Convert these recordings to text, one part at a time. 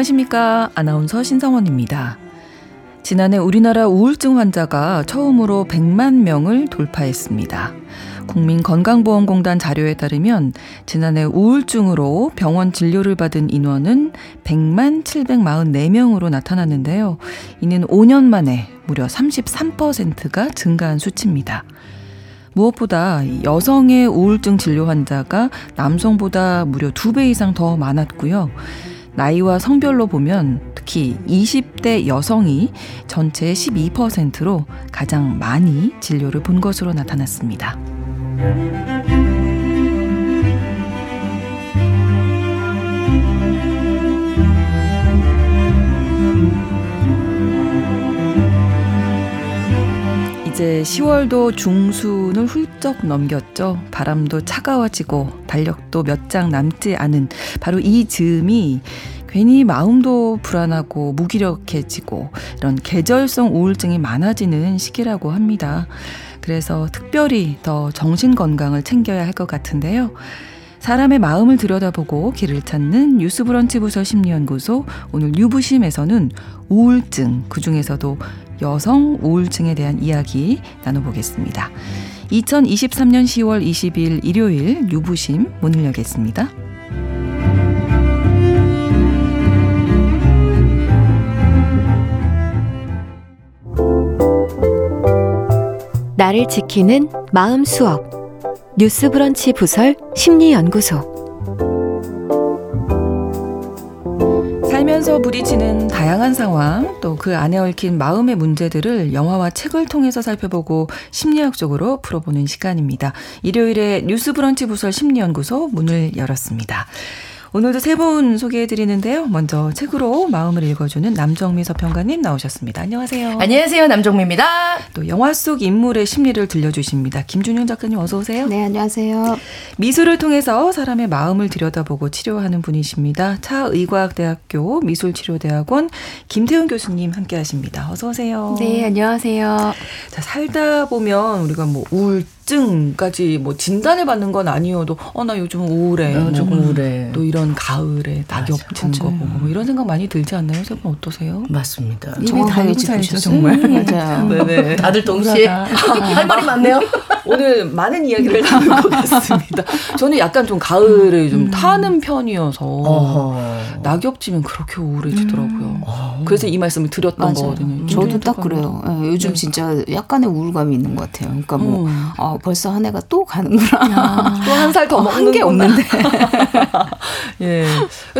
안녕하십니까. 아나운서 신성원입니다. 지난해 우리나라 우울증 환자가 처음으로 100만 명을 돌파했습니다. 국민건강보험공단 자료에 따르면 지난해 우울증으로 병원 진료를 받은 인원은 100만 744명으로 나타났는데요. 이는 5년 만에 무려 33%가 증가한 수치입니다. 무엇보다 여성의 우울증 진료 환자가 남성보다 무려 2배 이상 더 많았고요. 나이와 성별로 보면 특히 20대 여성이 전체의 12%로 가장 많이 진료를 본 것으로 나타났습니다. 이제 10월도 중순을 훌쩍 넘겼죠. 바람도 차가워지고 달력도 몇 장 남지 않은 바로 이 즈음이 괜히 마음도 불안하고 무기력해지고 이런 계절성 우울증이 많아지는 시기라고 합니다. 그래서 특별히 더 정신 건강을 챙겨야 할 것 같은데요. 사람의 마음을 들여다보고 길을 찾는 뉴스 브런치 부서 심리연구소 오늘 유부심에서는 우울증 그 중에서도 여성 우울증에 대한 이야기 나눠보겠습니다. 2023년 10월 20일 일요일 유부심 문을 열겠습니다. 나를 지키는 마음 수업 뉴스 브런치 부설 심리 연구소 살면서 부딪히는 다양한 상황, 또 그 안에 얽힌 마음의 문제들을 영화와 책을 통해서 살펴보고 심리학적으로 풀어보는 시간입니다. 일요일에 뉴스 브런치 부설 심리연구소 문을 열었습니다. 오늘도 세 분 소개해 드리는데요. 먼저 책으로 마음을 읽어주는 남정미 서평가님 나오셨습니다. 안녕하세요. 안녕하세요. 남정미입니다. 또 영화 속 인물의 심리를 들려주십니다. 김준영 작가님 어서 오세요. 네, 안녕하세요. 미술을 통해서 사람의 마음을 들여다보고 치료하는 분이십니다. 차의과학대학교 미술치료대학원 김태훈 교수님 함께 하십니다. 어서 오세요. 네, 안녕하세요. 자, 살다 보면 우리가 뭐 우울 우울증까지 뭐 진단을 받는 건 아니어도 어 나 요즘 우울해. 어, 조금 뭐, 우울해. 또 이런 가을에 낙엽 지는 거 보고 뭐 이런 생각 많이 들지 않나요? 세 분 어떠세요? 맞습니다. 이미 다 예측하셨어요. 정말. 음, 맞아요. 네네. 다들 동시에 할 말이 많네요. 오늘 많은 이야기를 나눌 것 같습니다. 저는 약간 좀 가을에 좀 음. 타는 편이어서 어허. 낙엽 지면 그렇게 우울해지더라고요. 음. 그래서 이 말씀을 드렸던 맞아요. 거거든요. 저도 딱 그래요. 네, 요즘 네. 진짜 약간의 우울감이 있는 것 같아요. 그러니까 뭐 음. 아, 벌써 한 해가 또 가는구나. 또 한 살 더 먹는 게 없는데. 예.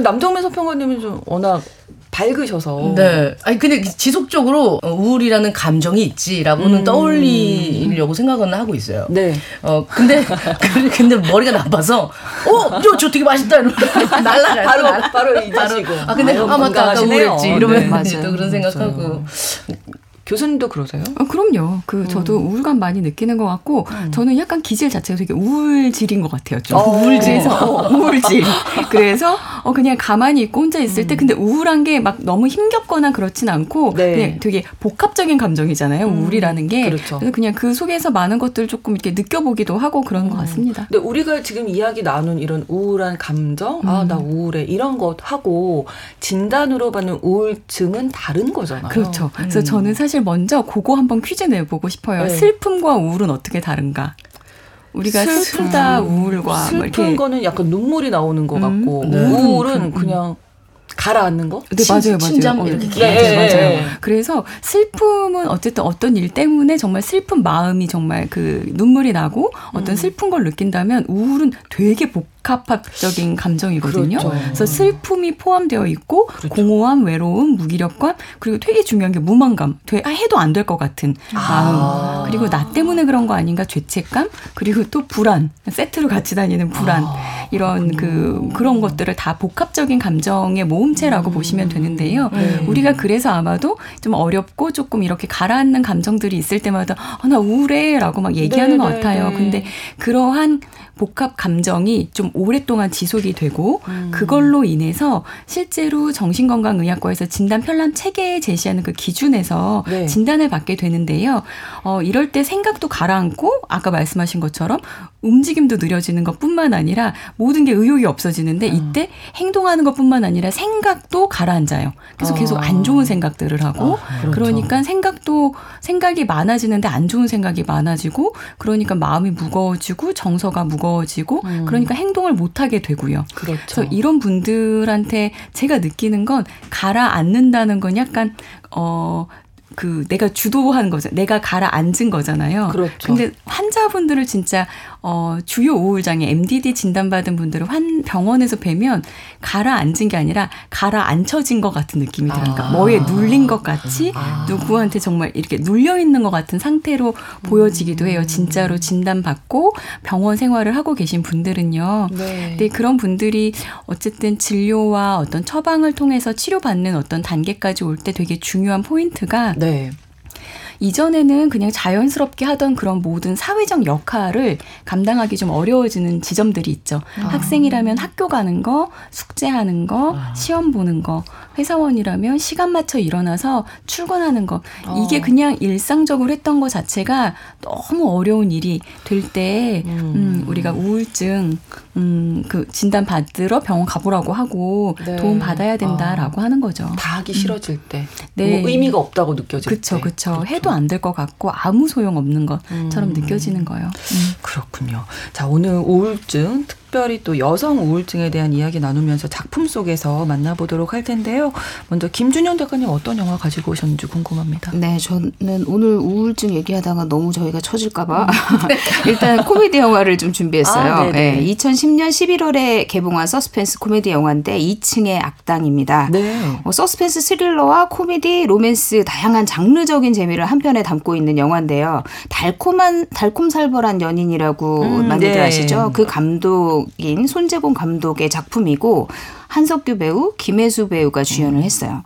남정민 서평가님은 좀 워낙 밝으셔서. 네. 아니 근데 지속적으로 우울이라는 감정이 있지라고는 음. 떠올리려고 생각은 하고 있어요. 네. 어 근데 근데 머리가 나빠서 어저 저 되게 맛있다 이러면 날라가 바로 날라. 바로 잊으시고. 아 근데 아 맞다 아까 우울했지 이러면 네. 또 그런 생각하고. 교수님도 그러세요? 어, 그럼요. 그 저도 음. 우울감 많이 느끼는 것 같고 음. 저는 약간 기질 자체가 되게 우울질인 것 같아요. 좀 어. 우울질에서 어, 우울질. 그래서 어 그냥 가만히 있고 혼자 있을 음. 때 근데 우울한 게 막 너무 힘겹거나 그렇진 않고 네. 그냥 되게 복합적인 감정이잖아요. 음. 우울이라는 게. 그렇죠. 그래서 그냥 그 속에서 많은 것들 조금 이렇게 느껴보기도 하고 그런 것 음. 같습니다. 근데 우리가 지금 이야기 나눈 이런 우울한 감정, 아나 음. 우울해 이런 것 하고 진단으로 받는 우울증은 다른 거잖아요. 그렇죠. 그래서 저는 사실 사실 먼저 그거 한번 퀴즈 내보고 싶어요. 네. 슬픔과 우울은 어떻게 다른가? 우리가. 슬프다, 우울과 뭐 슬픈 거는 약간 눈물이 나오는 것 같고 음, 네. 우울은 음, 그냥 가라앉는 거? 네, 맞아요, 맞아요. 심장 이렇게 네, 네, 맞아요. 그래서 슬픔은 어쨌든 어떤 일 때문에 정말 슬픈 마음이 정말 그 눈물이 나고 어떤 음. 슬픈 걸 느낀다면 우울은 되게 복 복합적인 감정이거든요. 그렇죠. 그래서 슬픔이 포함되어 있고 그렇죠. 공허함, 외로움, 무기력감 그리고 되게 중요한 게 무망감. 돼, 아, 해도 안 될 것 같은 마음. 아. 그리고 나 때문에 그런 거 아닌가 죄책감 그리고 또 불안 세트로 같이 다니는 불안 아. 이런 그 그런 것들을 다 복합적인 감정의 모음체라고 음. 보시면 되는데요. 음. 우리가 그래서 아마도 좀 어렵고 조금 이렇게 가라앉는 감정들이 있을 때마다 아, 나 우울해라고 막 얘기하는 네, 것 같아요. 네. 근데 그러한 복합 감정이 좀 오랫동안 지속이 되고 음. 그걸로 인해서 실제로 정신건강의학과에서 진단 편람 체계에 제시하는 그 기준에서 네. 진단을 받게 되는데요. 어, 이럴 때 생각도 가라앉고 아까 말씀하신 것처럼 움직임도 느려지는 것뿐만 아니라 모든 게 의욕이 없어지는데 이때 행동하는 것뿐만 아니라 생각도 가라앉아요. 그래서 계속 안 좋은 생각들을 하고 그렇죠. 그러니까 생각도 생각이 많아지는데 안 좋은 생각이 많아지고 그러니까 마음이 무거워지고 정서가 무거워지고 그러니까 행동 을 못 하게 되고요. 그렇죠. 그래서 이런 분들한테 제가 느끼는 건 가라앉는다는 건 약간 어. 그 내가 주도하는 거죠. 내가 가라앉은 거잖아요. 그렇죠. 근데 환자분들을 진짜 어 주요 우울장애 MDD 진단받은 분들을 환 병원에서 뵈면 가라앉은 게 아니라 가라앉혀진 것 같은 느낌이 들어요. 그러니까 아. 뭐에 눌린 것 같이 아. 누구한테 정말 이렇게 눌려 있는 것 같은 상태로 보여지기도 해요. 진짜로 진단받고 병원 생활을 하고 계신 분들은요. 네. 근데 그런 분들이 어쨌든 진료와 어떤 처방을 통해서 치료받는 어떤 단계까지 올 때 되게 중요한 포인트가 네. 이전에는 그냥 자연스럽게 하던 그런 모든 사회적 역할을 감당하기 좀 어려워지는 지점들이 있죠. 학생이라면 학교 가는 거, 숙제하는 거, 시험 보는 거, 회사원이라면 시간 맞춰 일어나서 출근하는 거. 이게 그냥 일상적으로 했던 것 자체가 너무 어려운 일이 될 때, 음, 우리가 우울증, 음, 그 진단 받으러 병원 가보라고 하고 네. 도움 받아야 된다라고 하는 거죠. 다 하기 싫어질 때. 네. 뭐 의미가 없다고 느껴질 그쵸, 때. 그쵸. 해도 안 될 것 같고 아무 소용 없는 것처럼 느껴지는 거예요. 그렇군요. 자, 오늘 우울증, 특 별히 또 여성 우울증에 대한 이야기 나누면서 작품 속에서 만나보도록 할 텐데요. 먼저 김준영 작가님 어떤 영화 가지고 오셨는지 궁금합니다. 네, 저는 오늘 우울증 얘기하다가 너무 저희가 처질까봐 일단 코미디 영화를 좀 준비했어요. 아. 네, 2010년 11월에 개봉한 서스펜스 코미디 영화인데 2층의 악당입니다. 네. 어, 서스펜스 스릴러와 코미디, 로맨스 다양한 장르적인 재미를 한 편에 담고 있는 영화인데요. 달콤한 달콤살벌한 연인이라고 음, 많이들 네. 아시죠? 그 감독 인 손재곤 감독의 작품이고 한석규 배우, 김혜수 배우가 음. 주연을 했어요.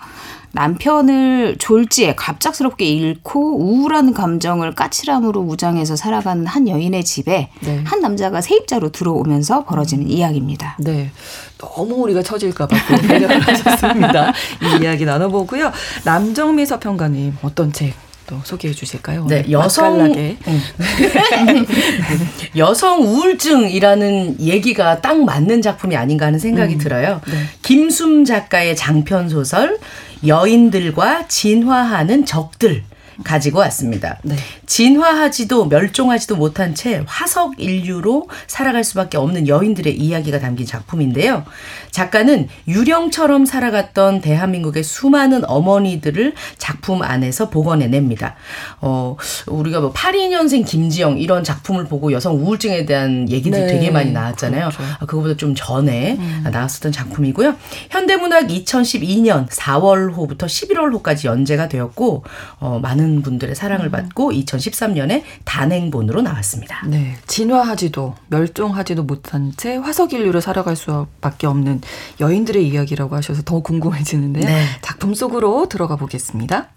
남편을 졸지에 갑작스럽게 잃고 우울한 감정을 까칠함으로 무장해서 살아가는 한 여인의 집에 네. 한 남자가 세입자로 들어오면서 벌어지는 이야기입니다. 네. 너무 우리가 처질까봐 또 배려를 하셨습니다. 이 이야기 나눠보고요. 남정미 서평가님 어떤 책 또 소개해 주실까요? 네, 여성. 음. 여성 우울증이라는 얘기가 딱 맞는 작품이 아닌가 하는 생각이 들어요. 김숨 작가의 장편 소설 여인들과 진화하는 적들 가지고 왔습니다. 네. 진화하지도 멸종하지도 못한 채 화석 인류로 살아갈 수밖에 없는 여인들의 이야기가 담긴 작품인데요. 작가는 유령처럼 살아갔던 대한민국의 수많은 어머니들을 작품 안에서 복원해냅니다. 어, 우리가 뭐 82년생 김지영 이런 작품을 보고 여성 우울증에 대한 얘기들 네. 되게 많이 나왔잖아요. 그렇죠. 아, 그거보다 좀 전에 나왔었던 작품이고요. 현대문학 2012년 4월호부터 11월호까지 연재가 되었고 어, 많은 분들의 사랑을 받고 2013년에 단행본으로 나왔습니다. 네, 진화하지도 멸종하지도 못한 채 화석 인류로 살아갈 수밖에 없는 여인들의 이야기라고 하셔서 더 궁금해지는데요. 네. 작품 속으로 들어가 보겠습니다.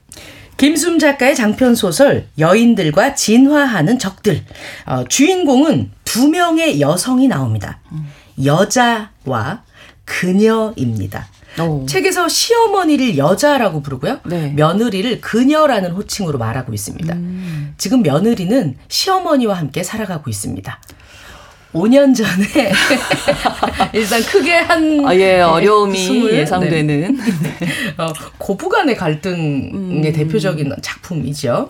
김숨 작가의 장편 소설 여인들과 진화하는 적들 어, 주인공은 두 명의 여성이 나옵니다. 여자와 그녀입니다. 오. 책에서 시어머니를 여자라고 부르고요. 네. 며느리를 그녀라는 호칭으로 말하고 있습니다. 음. 지금 며느리는 시어머니와 함께 살아가고 있습니다. 5년 전에 일단 크게 한 아, 예, 어려움이 스물, 예상되는. 네. 어, 고부간의 갈등의 대표적인 작품이죠.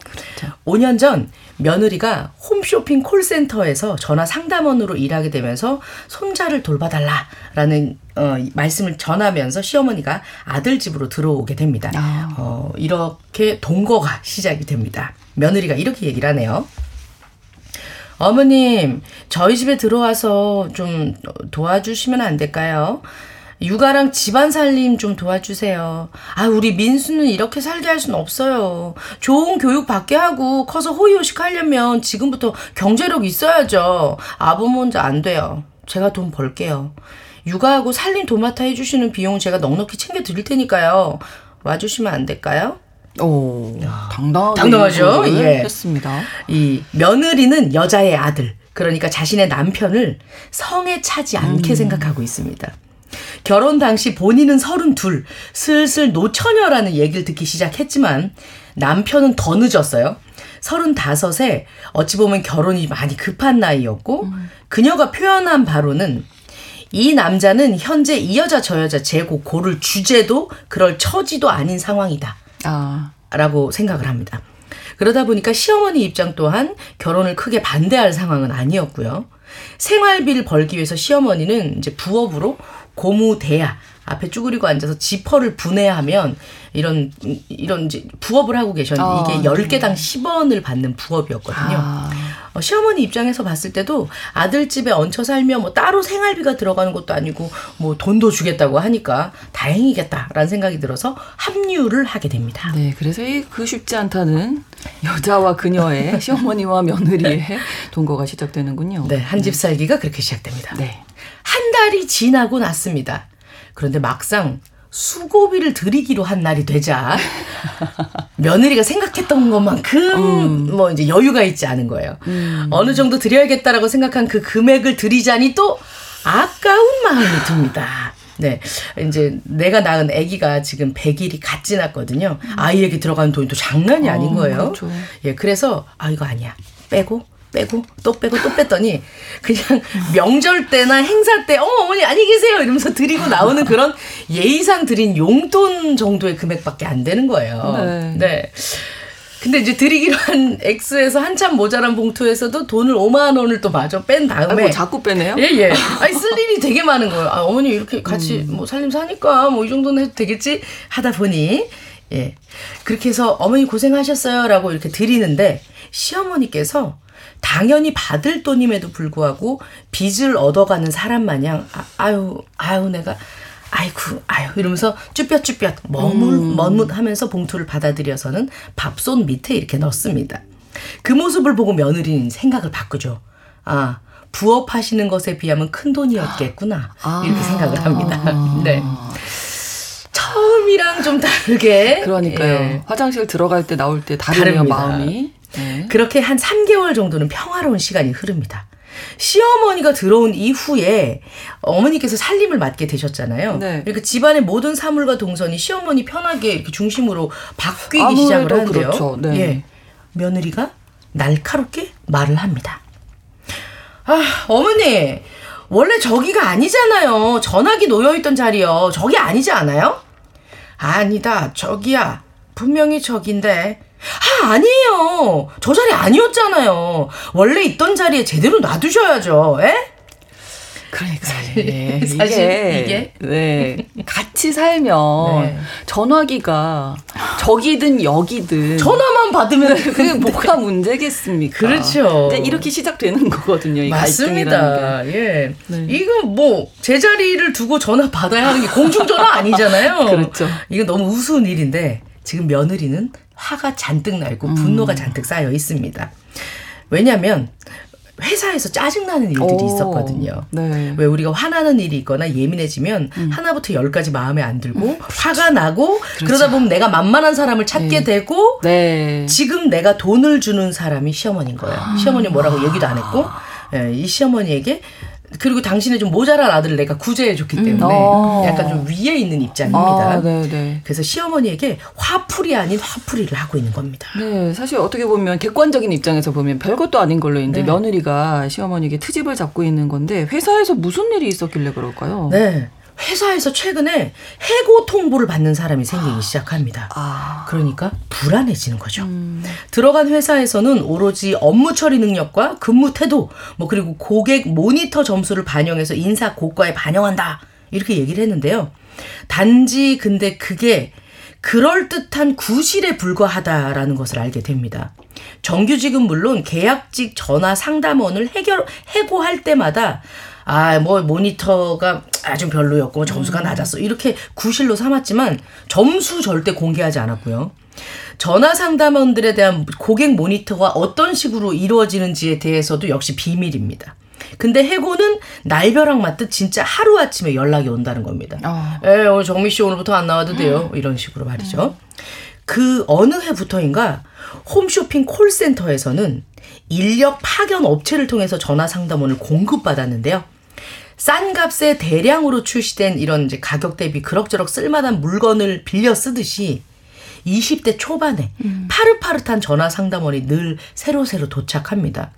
5년 전 며느리가 홈쇼핑 콜센터에서 전화 상담원으로 일하게 되면서 손자를 돌봐달라라는 어, 말씀을 전하면서 시어머니가 아들 집으로 들어오게 됩니다. 아. 어, 이렇게 동거가 시작이 됩니다. 며느리가 이렇게 얘기를 하네요. 어머님, 저희 집에 들어와서 좀 도와주시면 안 될까요? 육아랑 집안 살림 좀 도와주세요. 아, 우리 민수는 이렇게 살게 할 수는 없어요. 좋은 교육 받게 하고 커서 호의호식 하려면 지금부터 경제력 있어야죠. 아범 혼자 안 돼요. 제가 돈 벌게요. 육아하고 살림 도맡아 해주시는 비용 제가 넉넉히 챙겨 드릴 테니까요. 와주시면 안 될까요? 오, 당당하게 당당하죠? 예. 했습니다. 이 며느리는 여자의 아들, 그러니까 자신의 남편을 성에 차지 않게 생각하고 있습니다. 결혼 당시 본인은 서른둘, 슬슬 노처녀라는 얘기를 듣기 시작했지만 남편은 더 늦었어요. 서른다섯에 어찌 보면 결혼이 많이 급한 나이였고 그녀가 표현한 바로는 이 남자는 현재 이 여자 저 여자 재고 고를 주제도 그럴 처지도 아닌 상황이다. 아, 라고 생각을 합니다. 그러다 보니까 시어머니 입장 또한 결혼을 크게 반대할 상황은 아니었고요. 생활비를 벌기 위해서 시어머니는 이제 부업으로 고무대야 앞에 쭈그리고 앉아서 지퍼를 분해하면 이런 이런 이제 부업을 하고 계셨는데 이게 아, 10개당 10원을 받는 부업이었거든요. 아. 어, 시어머니 입장에서 봤을 때도 아들 집에 얹혀 살며 뭐 따로 생활비가 들어가는 것도 아니고 뭐 돈도 주겠다고 하니까 다행이겠다라는 생각이 들어서 합류를 하게 됩니다. 네, 그래서 이 그 쉽지 않다는 여자와 그녀의 시어머니와 며느리의 동거가 시작되는군요. 네, 한 집 살기가 그렇게 시작됩니다. 네. 한 달이 지나고 났습니다. 그런데 막상 수고비를 드리기로 한 날이 되자 며느리가 생각했던 것만큼 뭐 이제 여유가 있지 않은 거예요. 어느 정도 드려야겠다라고 생각한 그 금액을 드리자니 또 아까운 마음이 듭니다. 네. 이제 내가 낳은 아기가 지금 100일이 갓 지났거든요. 아이에게 들어가는 돈이 또 장난이 아닌 어, 거예요. 그렇죠. 예, 그래서 아 이거 아니야. 빼고 빼고 또 빼고 또 뺐더니 그냥 명절 때나 행사 때 어머 어머니 안녕히 계세요 이러면서 드리고 나오는 그런 예의상 드린 용돈 정도의 금액밖에 안 되는 거예요. 네. 네. 근데 이제 드리기로 한 액수에서 한참 모자란 봉투에서도 돈을 5만 원을 또 마저 뺀 다음에 아이고, 자꾸 빼네요? 예, 예. 아니, 쓸 일이 되게 많은 거예요. 아, 어머니 이렇게 같이 음. 뭐 살림 사니까 뭐 이 정도는 해도 되겠지 하다 보니, 예. 그렇게 해서 어머니 고생하셨어요. 라고 이렇게 드리는데, 시어머니께서 당연히 받을 돈임에도 불구하고 빚을 얻어가는 사람 마냥, 아, 아유, 아유, 내가, 아이고, 아유, 이러면서 쭈뼛쭈뼛 머뭇, 음. 머뭇 하면서 봉투를 받아들여서는 밥솥 밑에 이렇게 넣습니다. 그 모습을 보고 며느리는 생각을 바꾸죠. 아, 부업하시는 것에 비하면 큰 돈이었겠구나. 아. 이렇게 생각을 합니다. 네. 처음이랑 좀 다르게. 그러니까요. 예. 화장실 들어갈 때 나올 때 다르네요, 다릅니다. 마음이. 네. 그렇게 한 3개월 정도는 평화로운 시간이 흐릅니다. 시어머니가 들어온 이후에 어머니께서 살림을 맡게 되셨잖아요. 네. 그러니까 집안의 모든 사물과 동선이 시어머니 편하게 이렇게 중심으로 바뀌기 시작을 하는데요. 그렇죠. 네. 예. 며느리가 날카롭게 말을 합니다. 아, 어머니. 원래 저기가 아니잖아요. 전화기 놓여있던 자리요. 저기 아니지 않아요? 아니다. 저기야. 분명히 저긴데. 아, 아니에요. 저 자리 아니었잖아요. 원래 있던 자리에 제대로 놔두셔야죠. 에? 그러니까 예, 사실 이게, 이게? 네 같이 살면 네. 전화기가 저기든 여기든 전화만 받으면 그게 뭐가 문제겠습니까? 그렇죠. 이렇게 시작되는 거거든요. 이 맞습니다. 게. 예. 네. 이거 뭐 제자리를 두고 전화 받아야 하는 게 공중전화 아니잖아요. 그렇죠. 이건 너무 우스운 일인데 지금 며느리는 화가 잔뜩 음. 날고 분노가 잔뜩 쌓여 있습니다. 왜냐하면 회사에서 짜증나는 일들이 오, 있었거든요. 네. 왜 우리가 화나는 일이 있거나 예민해지면 음. 하나부터 열까지 마음에 안 들고 화가 나고 그러다 보면 내가 만만한 사람을 찾게 그렇죠. 네. 되고 네. 지금 내가 돈을 주는 사람이 시어머니인 거예요. 시어머니 뭐라고 얘기도 안 했고, 예, 이 시어머니에게 그리고 당신의 좀 모자란 아들을 내가 구제해줬기 때문에 어. 약간 좀 위에 있는 입장입니다. 아, 네, 네. 그래서 시어머니에게 화풀이 아닌 화풀이를 하고 있는 겁니다. 네, 사실 어떻게 보면 객관적인 입장에서 보면 별것도 아닌 걸로 이제 네. 며느리가 시어머니에게 트집을 잡고 있는 건데 회사에서 무슨 일이 있었길래 그럴까요? 네. 회사에서 최근에 해고 통보를 받는 사람이 생기기 시작합니다. 아, 그러니까 불안해지는 거죠. 음. 들어간 회사에서는 오로지 업무 처리 능력과 근무 태도, 뭐 그리고 고객 모니터 점수를 반영해서 인사 고과에 반영한다. 이렇게 얘기를 했는데요. 단지 근데 그게 그럴듯한 구실에 불과하다라는 것을 알게 됩니다. 정규직은 물론 계약직 전화 상담원을 해결 해고할 때마다 아, 뭐 모니터가 아주 별로였고 점수가 낮았어. 이렇게 구실로 삼았지만 점수 절대 공개하지 않았고요. 전화 상담원들에 대한 고객 모니터가 어떤 식으로 이루어지는지에 대해서도 역시 비밀입니다. 근데 해고는 날벼락 맞듯 진짜 하루아침에 연락이 온다는 겁니다. 아. 에, 오늘 정미 씨 오늘부터 안 나와도 돼요. 이런 식으로 말이죠. 그 어느 해부터인가 홈쇼핑 콜센터에서는 인력 파견 업체를 통해서 전화 상담원을 공급받았는데요. 싼 값에 대량으로 출시된 이런 이제 가격 대비 그럭저럭 쓸만한 물건을 빌려 쓰듯이 20대 초반에 파릇파릇한 전화 상담원이 늘 새로새로 도착합니다.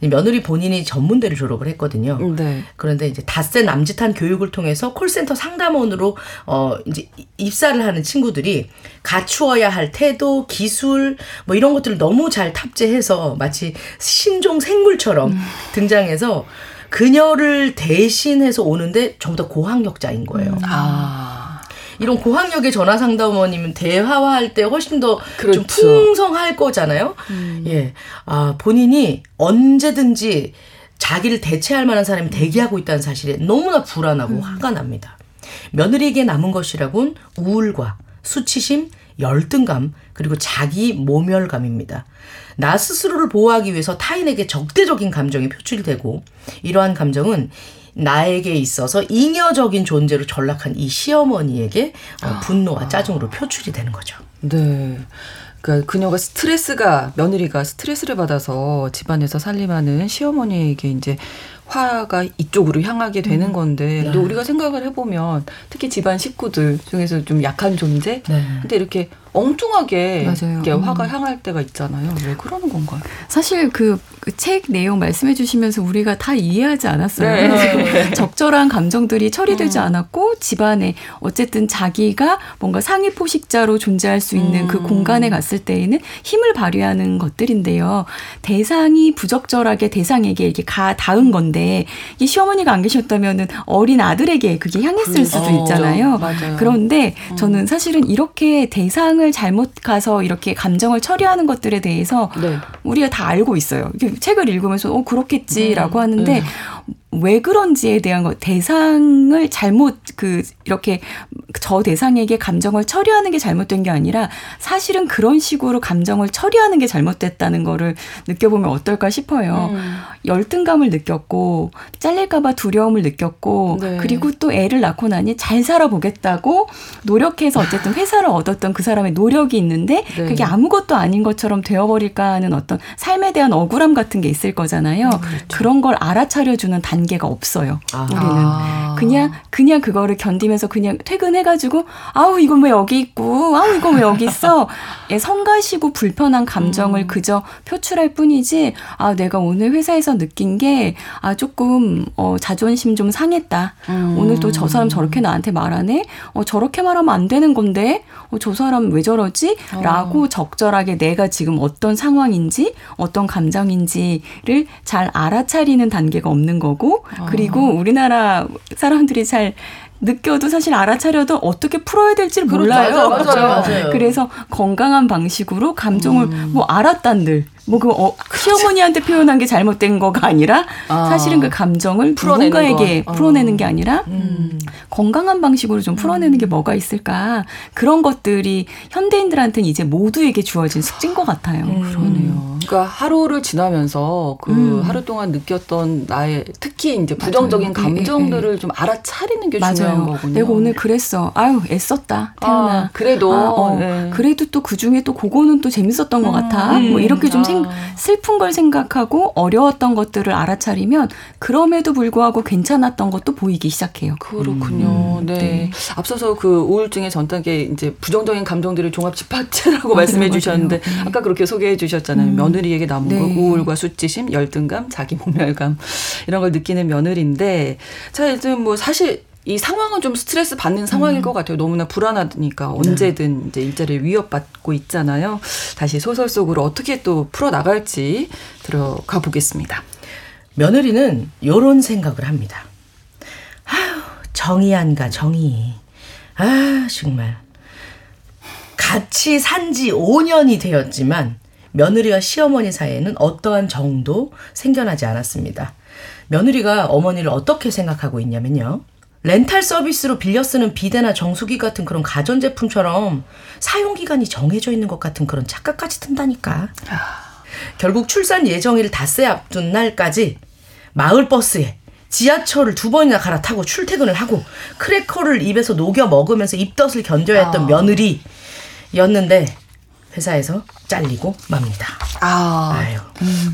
며느리 본인이 전문대를 졸업을 했거든요. 네. 그런데 이제 닷새 남짓한 교육을 통해서 콜센터 상담원으로 어 이제 이- 입사를 하는 친구들이 갖추어야 할 태도, 기술 뭐 이런 것들을 너무 잘 탑재해서 마치 신종 생물처럼 등장해서 그녀를 대신해서 오는데 전부 다 고학력자인 거예요. 아. 이런 고학력의 전화 상담원이면 대화할 때 훨씬 더좀 그렇죠. 풍성할 거잖아요. 예. 아, 본인이 언제든지 자기를 대체할 만한 사람이 대기하고 있다는 사실에 너무나 불안하고 화가 납니다. 며느리에게 남은 것이라곤 우울과 수치심, 열등감, 그리고 자기 모멸감입니다. 나 스스로를 보호하기 위해서 타인에게 적대적인 감정이 표출되고 이러한 감정은 나에게 있어서 잉여적인 존재로 전락한 이 시어머니에게 어, 분노와 짜증으로 표출이 되는 거죠. 네. 그러니까 그녀가 스트레스가 며느리가 스트레스를 받아서 집안에서 살림하는 시어머니에게 이제 화가 이쪽으로 향하게 되는 건데 근데 우리가 생각을 해보면 특히 집안 식구들 중에서 좀 약한 존재? 네. 근데 이렇게 엉뚱하게. 이렇게 음. 화가 향할 때가 있잖아요. 왜 그러는 건가요? 사실 그 책 내용 말씀해 주시면서 우리가 다 이해하지 않았어요. 네. 적절한 감정들이 처리되지 않았고 집안에 어쨌든 자기가 뭔가 상위 포식자로 존재할 수 있는 그 음. 공간에 갔을 때에는 힘을 발휘하는 것들인데요. 대상이 부적절하게 대상에게 이렇게 가 닿은 건데 이 시어머니가 안 계셨다면은 어린 아들에게 그게 향했을 수도 어, 있잖아요. 맞아요. 그런데 저는 사실은 이렇게 대상 을 잘못 가서 이렇게 감정을 처리하는 것들에 대해서 네. 우리가 다 알고 있어요. 책을 읽으면서 어 그렇겠지라고 음, 하는데 네. 왜 그런지에 대한 것 대상을 잘못 그 이렇게 저 대상에게 감정을 처리하는 게 잘못된 게 아니라 사실은 그런 식으로 감정을 처리하는 게 잘못됐다는 거를 느껴보면 어떨까 싶어요. 음. 열등감을 느꼈고 잘릴까봐 두려움을 느꼈고 네. 그리고 또 애를 낳고 나니 잘 살아보겠다고 노력해서 어쨌든 회사를 얻었던 그 사람의 노력이 있는데 네. 그게 아무것도 아닌 것처럼 되어버릴까 하는 어떤 삶에 대한 억울함 같은 게 있을 거잖아요. 그런 걸 알아차려주는 단계가 없어요. 아. 우리는. 아. 그냥 그냥 그거를 견디면서 그냥 퇴근해가지고 아우 이건 왜 여기 있고 아우 이건 왜 여기 있어 예, 성가시고 불편한 감정을 그저 표출할 뿐이지 아 내가 오늘 회사에서 느낀 게 아 조금 어 자존심 좀 상했다 음. 오늘 또 저 사람 저렇게 나한테 말하네 어 저렇게 말하면 안 되는 건데 어 저 사람 왜 저러지?라고 적절하게 내가 지금 어떤 상황인지 어떤 감정인지를 잘 알아차리는 단계가 없는 거고 그리고 우리나라 사람들이 잘 느껴도 사실 알아차려도 어떻게 풀어야 될지를 몰라요. 맞아요, 맞아요, 맞아요. 그래서 건강한 방식으로 감정을 뭐 알았단들 뭐그 어, 시어머니한테 표현한 게 잘못된 거가 아니라 아. 사실은 그 감정을 풀어내는 누군가에게 거. 어. 풀어내는 게 아니라 음. 건강한 방식으로 좀 풀어내는 게 뭐가 있을까 그런 것들이 현대인들한테는 이제 모두에게 주어진 숙제인 것 같아요. 그러네요. 그러니까 하루를 지나면서 그 음. 하루 동안 느꼈던 나의 특히 이제 부정적인 맞아요. 예, 감정들을 좀 알아차리는 게 중요한 맞아요. 거군요. 내가 오늘 그랬어. 아유 애썼다 태연아. 아, 그래도 아, 어, 네. 그래도 또 그 중에 또 그거는 또 재밌었던 것 같아. 음. 뭐 이렇게 좀 생, 아. 슬픈 걸 생각하고 어려웠던 것들을 알아차리면 그럼에도 불구하고 괜찮았던 것도 보이기 시작해요. 그렇군요. 음, 네. 네. 앞서서 그 우울증의 전 단계 이제 부정적인 감정들을 종합 집합체라고 말씀해 맞아요. 주셨는데 네. 아까 그렇게 소개해 주셨잖아요. 음. 며느리에게 남은 네. 거 우울과 수치심, 열등감, 자기 모멸감 이런 걸 느끼는 며느리인데 자 이제 뭐 사실 이 상황은 좀 스트레스 받는 상황일 것 같아요. 너무나 불안하니까 언제든 이제 일자리를 위협받고 있잖아요. 다시 소설 속으로 어떻게 또 풀어 나갈지 들어가 보겠습니다. 며느리는 요런 생각을 합니다. 아휴, 정이 안 가, 정이. 아, 정말. 같이 산 지 5년이 되었지만 며느리와 시어머니 사이에는 어떠한 정도 생겨나지 않았습니다. 며느리가 어머니를 어떻게 생각하고 있냐면요. 렌탈 서비스로 빌려 쓰는 비데나 정수기 같은 그런 가전제품처럼 사용기간이 정해져 있는 것 같은 그런 착각까지 든다니까. 결국 출산 예정일 닷새 앞둔 날까지 마을버스에 지하철을 두 번이나 갈아타고 출퇴근을 하고 크래커를 입에서 녹여 먹으면서 입덧을 견뎌야 했던 며느리였는데 회사에서 잘리고 맙니다. 아, 아유.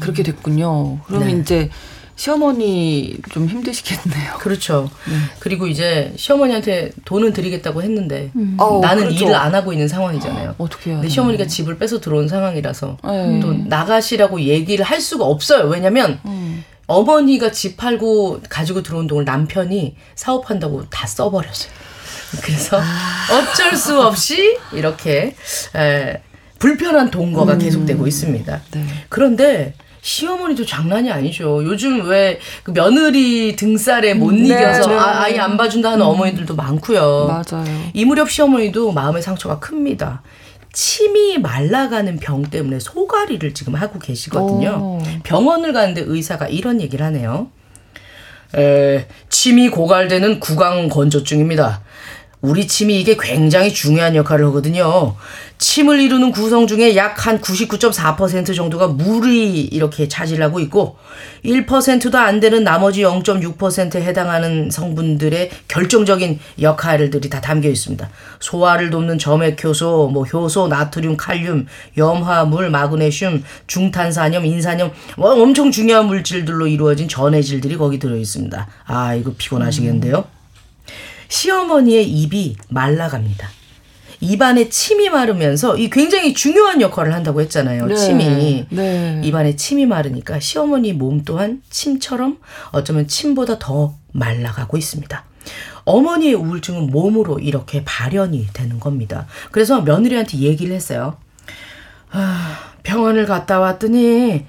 그렇게 됐군요. 그러면 네. 이제 시어머니 좀 힘드시겠네요. 그렇죠. 그리고 이제 시어머니한테 돈은 드리겠다고 했는데 어, 나는 그렇죠. 일을 안 하고 있는 상황이잖아요. 어 떻게 해야 근데 되나. 시어머니가 집을 뺏어 들어온 상황이라서 네. 또 나가시라고 얘기를 할 수가 없어요. 왜냐면 음. 어머니가 집 팔고 가지고 들어온 돈을 남편이 사업한다고 다 써버렸어요. 그래서 어쩔 수 없이 이렇게 에, 불편한 동거가 계속되고 있습니다. 네. 그런데 시어머니도 장난이 아니죠. 요즘 왜 그 며느리 등살에 못 네, 이겨서 네. 아, 아예 안 봐준다 하는 어머니들도 많고요. 맞아요. 이 무렵 시어머니도 마음의 상처가 큽니다. 침이 말라가는 병 때문에 소가리를 지금 하고 계시거든요. 오. 병원을 가는데 의사가 이런 얘기를 하네요. 에, 침이 고갈되는 구강 건조증입니다. 우리 침이 이게 굉장히 중요한 역할을 하거든요. 침을 이루는 구성 중에 약 한 99.4% 정도가 물이 이렇게 차지하고 있고 1%도 안 되는 나머지 0.6%에 해당하는 성분들의 결정적인 역할들이 다 담겨 있습니다. 소화를 돕는 점액 효소, 뭐 효소, 나트륨, 칼륨, 염화물, 마그네슘, 중탄산염, 인산염, 뭐 엄청 중요한 물질들로 이루어진 전해질들이 거기 들어 있습니다. 아, 이거 피곤하시겠는데요? 시어머니의 입이 말라갑니다. 입안에 침이 마르면서 이 굉장히 중요한 역할을 한다고 했잖아요. 네. 침이. 네. 입안에 침이 마르니까 시어머니 몸 또한 침처럼 어쩌면 침보다 더 말라가고 있습니다. 어머니의 우울증은 몸으로 이렇게 발현이 되는 겁니다. 그래서 며느리한테 얘기를 했어요. 아, 병원을 갔다 왔더니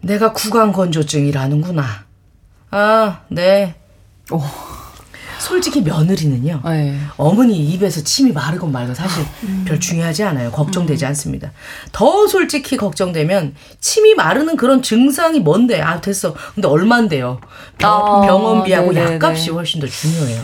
내가 구강 건조증이라는구나. 아, 네. 오. 솔직히 며느리는요. 네. 어머니 입에서 침이 마르건 말건 사실 별 중요하지 않아요. 걱정되지 않습니다. 더 솔직히 걱정되면 침이 마르는 그런 증상이 뭔데? 아 됐어. 근데 얼만데요? 병, 아, 병원비하고 네네네. 약값이 훨씬 더 중요해요.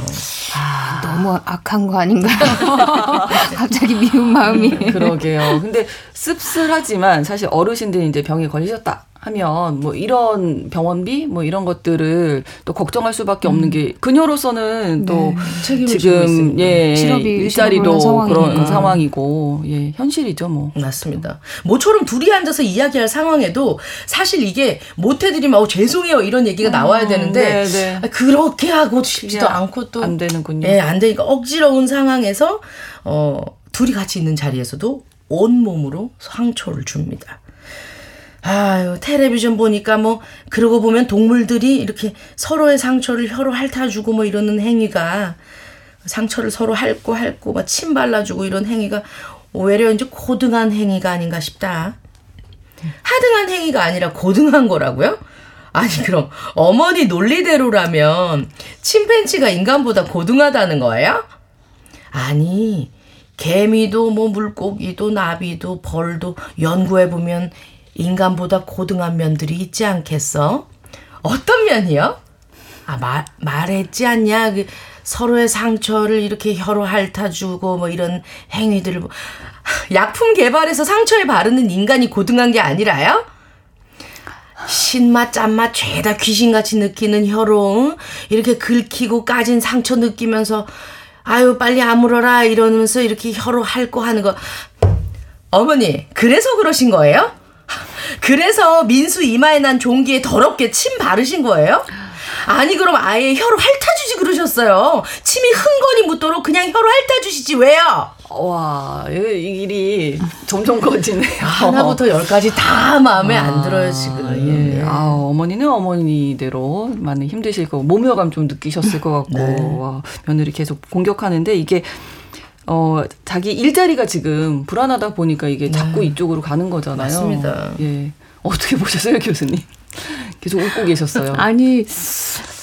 너무 악한 거 아닌가요? 갑자기 미운 마음이. 그러게요. 근데 씁쓸하지만 사실 어르신들이 이제 병에 걸리셨다 하면 뭐 이런 병원비 뭐 이런 것들을 또 걱정할 수밖에 없는 게 그녀로서는 또 책임을 지고 지금. 예 실업이- 일자리도 그런 상황이니까. 상황이고 예 현실이죠 뭐. 맞습니다. 모처럼 둘이 앉아서 이야기할 상황에도 사실 이게 못해드리면 어, 죄송해요 이런 얘기가 나와야 되는데 네, 네. 아, 그렇게 하고 싶지도 않고 또 안 되는군요. 예, 안 되니까 억지러운 상황에서 어 둘이 같이 있는 자리에서도 온 몸으로 상처를 줍니다. 아유 텔레비전 보니까 뭐 그러고 보면 동물들이 이렇게 서로의 상처를 혀로 핥아주고 뭐 이러는 행위가 상처를 서로 핥고 핥고 막 침 발라주고 이런 행위가 오히려 이제 고등한 행위가 아닌가 싶다. 하등한 행위가 아니라 고등한 거라고요? 아니 그럼 어머니 논리대로라면 침팬지가 인간보다 고등하다는 거예요? 아니 개미도 뭐 물고기도 나비도 벌도 연구해 보면 인간보다 고등한 면들이 있지 않겠어? 어떤 면이요? 아, 말, 말했지 않냐? 그 서로의 상처를 이렇게 혀로 핥아주고 뭐 이런 행위들을. 뭐- 약품 개발해서 상처에 바르는 인간이 고등한 게 아니라요? 신맛, 짠맛 죄다 귀신같이 느끼는 혀로 응? 이렇게 긁히고 까진 상처 느끼면서 아유 빨리 아물어라 이러면서 이렇게 혀로 핥고 하는 거 어머니 그래서 그러신 거예요? 그래서 민수 이마에 난 종기에 더럽게 침 바르신 거예요? 아니 그럼 아예 혀로 핥아주지 그러셨어요. 침이 흥건히 묻도록 그냥 혀로 핥아주시지 왜요? 와, 이 일이 점점 커지네요. 하나부터 열까지 다 마음에 안 들어요 아, 지금. 예. 아, 어머니는 어머니대로 많이 힘드실 거고 모멸감 좀 느끼셨을 것 같고 네. 와, 며느리 계속 공격하는데 이게 어 자기 일자리가 지금 불안하다 보니까 이게 자꾸 이쪽으로 가는 거잖아요. 네. 맞습니다. 예. 어떻게 보셨어요, 교수님? 계속 웃고 계셨어요. 아니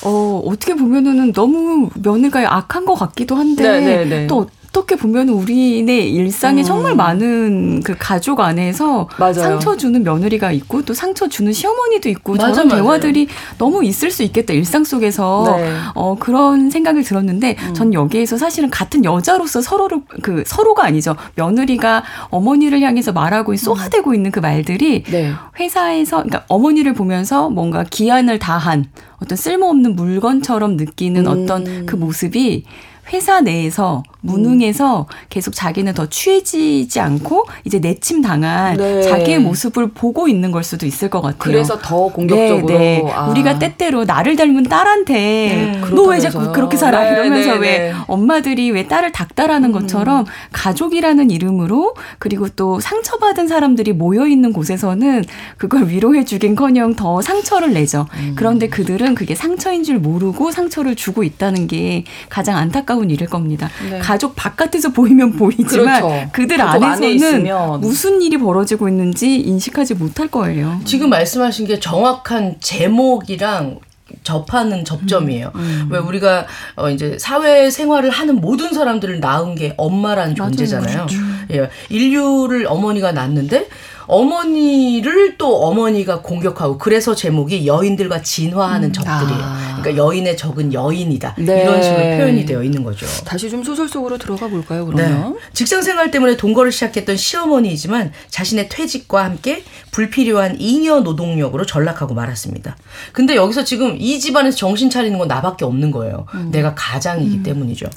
어 어떻게 보면은 너무 며느리가 악한 것 같기도 한데 네, 네, 네. 또 어떻게 보면 우리네 일상에 음. 정말 많은 그 가족 안에서 맞아요. 상처 주는 며느리가 있고 또 상처 주는 시어머니도 있고 맞아, 저런 맞아요. 대화들이 너무 있을 수 있겠다 일상 속에서 네. 어 그런 생각을 들었는데 전 여기에서 사실은 같은 여자로서 서로를 그 서로가 아니죠 며느리가 어머니를 향해서 말하고 쏘아대고 있는 그 말들이 네. 회사에서 그러니까 어머니를 보면서 뭔가 기한을 다한 어떤 쓸모없는 물건처럼 느끼는 음. 어떤 그 모습이 회사 내에서 무능해서 계속 자기는 더 취해지지 않고 이제 내침 당한 네. 자기의 모습을 보고 있는 걸 수도 있을 것 같아요. 그래서 더 공격적으로 네, 네. 아. 우리가 때때로 나를 닮은 딸한테 음, 너왜 자꾸. 그렇게 살아 네, 이러면서 네, 왜 네. 엄마들이 왜 딸을 닥달하는 것처럼 가족이라는 이름으로 그리고 또 상처받은 사람들이 모여 있는 곳에서는 그걸 위로해 주긴커녕 더 상처를 내죠. 음. 그런데 그들은 그게 상처인 줄 모르고 상처를 주고 있다는 게 가장 안타까운 일일 겁니다. 네. 가족 바깥에서 보이면 보이지만 그렇죠. 그들 안에 안에서는. 무슨 일이 벌어지고 있는지 인식하지 못할 거예요. 지금 말씀하신 게 정확한 제목이랑 접하는 접점이에요. 음. 왜 우리가 어 이제 사회 생활을 하는 모든 사람들을 낳은 게 엄마라는 맞아요. 존재잖아요. 그렇죠. 예, 인류를 어머니가 낳는데 어머니를 또 어머니가 공격하고 그래서 제목이 여인들과 진화하는 적들이에요. 아. 그러니까 여인의 적은 여인이다. 네. 이런 식으로 표현이 되어 있는 거죠. 다시 좀 소설 속으로 들어가 볼까요, 그러면? 네. 직장 생활 때문에 동거를 시작했던 시어머니이지만 자신의 퇴직과 함께 불필요한 잉여 노동력으로 전락하고 말았습니다. 근데 여기서 지금 이 집안에서 정신 차리는 건 나밖에 없는 거예요. 내가 가장이기 때문이죠.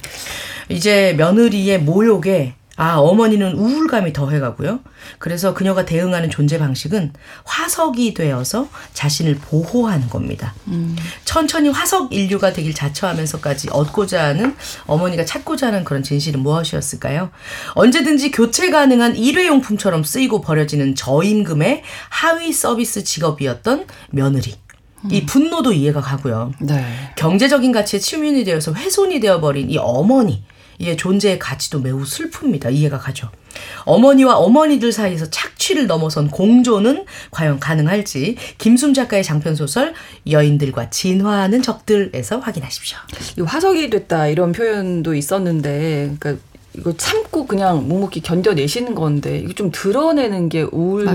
이제 며느리의 모욕에 아, 어머니는 우울감이 더해가고요. 그래서 그녀가 대응하는 존재 방식은 화석이 되어서 자신을 보호하는 겁니다. 천천히 화석 인류가 되길 자처하면서까지 얻고자 하는 어머니가 찾고자 하는 그런 진실은 무엇이었을까요? 언제든지 교체 가능한 일회용품처럼 쓰이고 버려지는 저임금의 하위 서비스 직업이었던 며느리. 이 분노도 이해가 가고요. 네. 경제적인 가치에 치민이 되어서 훼손이 되어버린 이 어머니. 의 존재의 가치도 매우 슬픕니다. 이해가 가죠. 어머니와 어머니들 사이에서 착취를 넘어선 공존은 과연 가능할지 김숨 작가의 장편 소설 여인들과 진화하는 적들에서 확인하십시오. 이 화석이 됐다 이런 표현도 있었는데, 그러니까 이거 참고 그냥 묵묵히 견뎌내시는 건데 이거 좀 드러내는 게 우울로.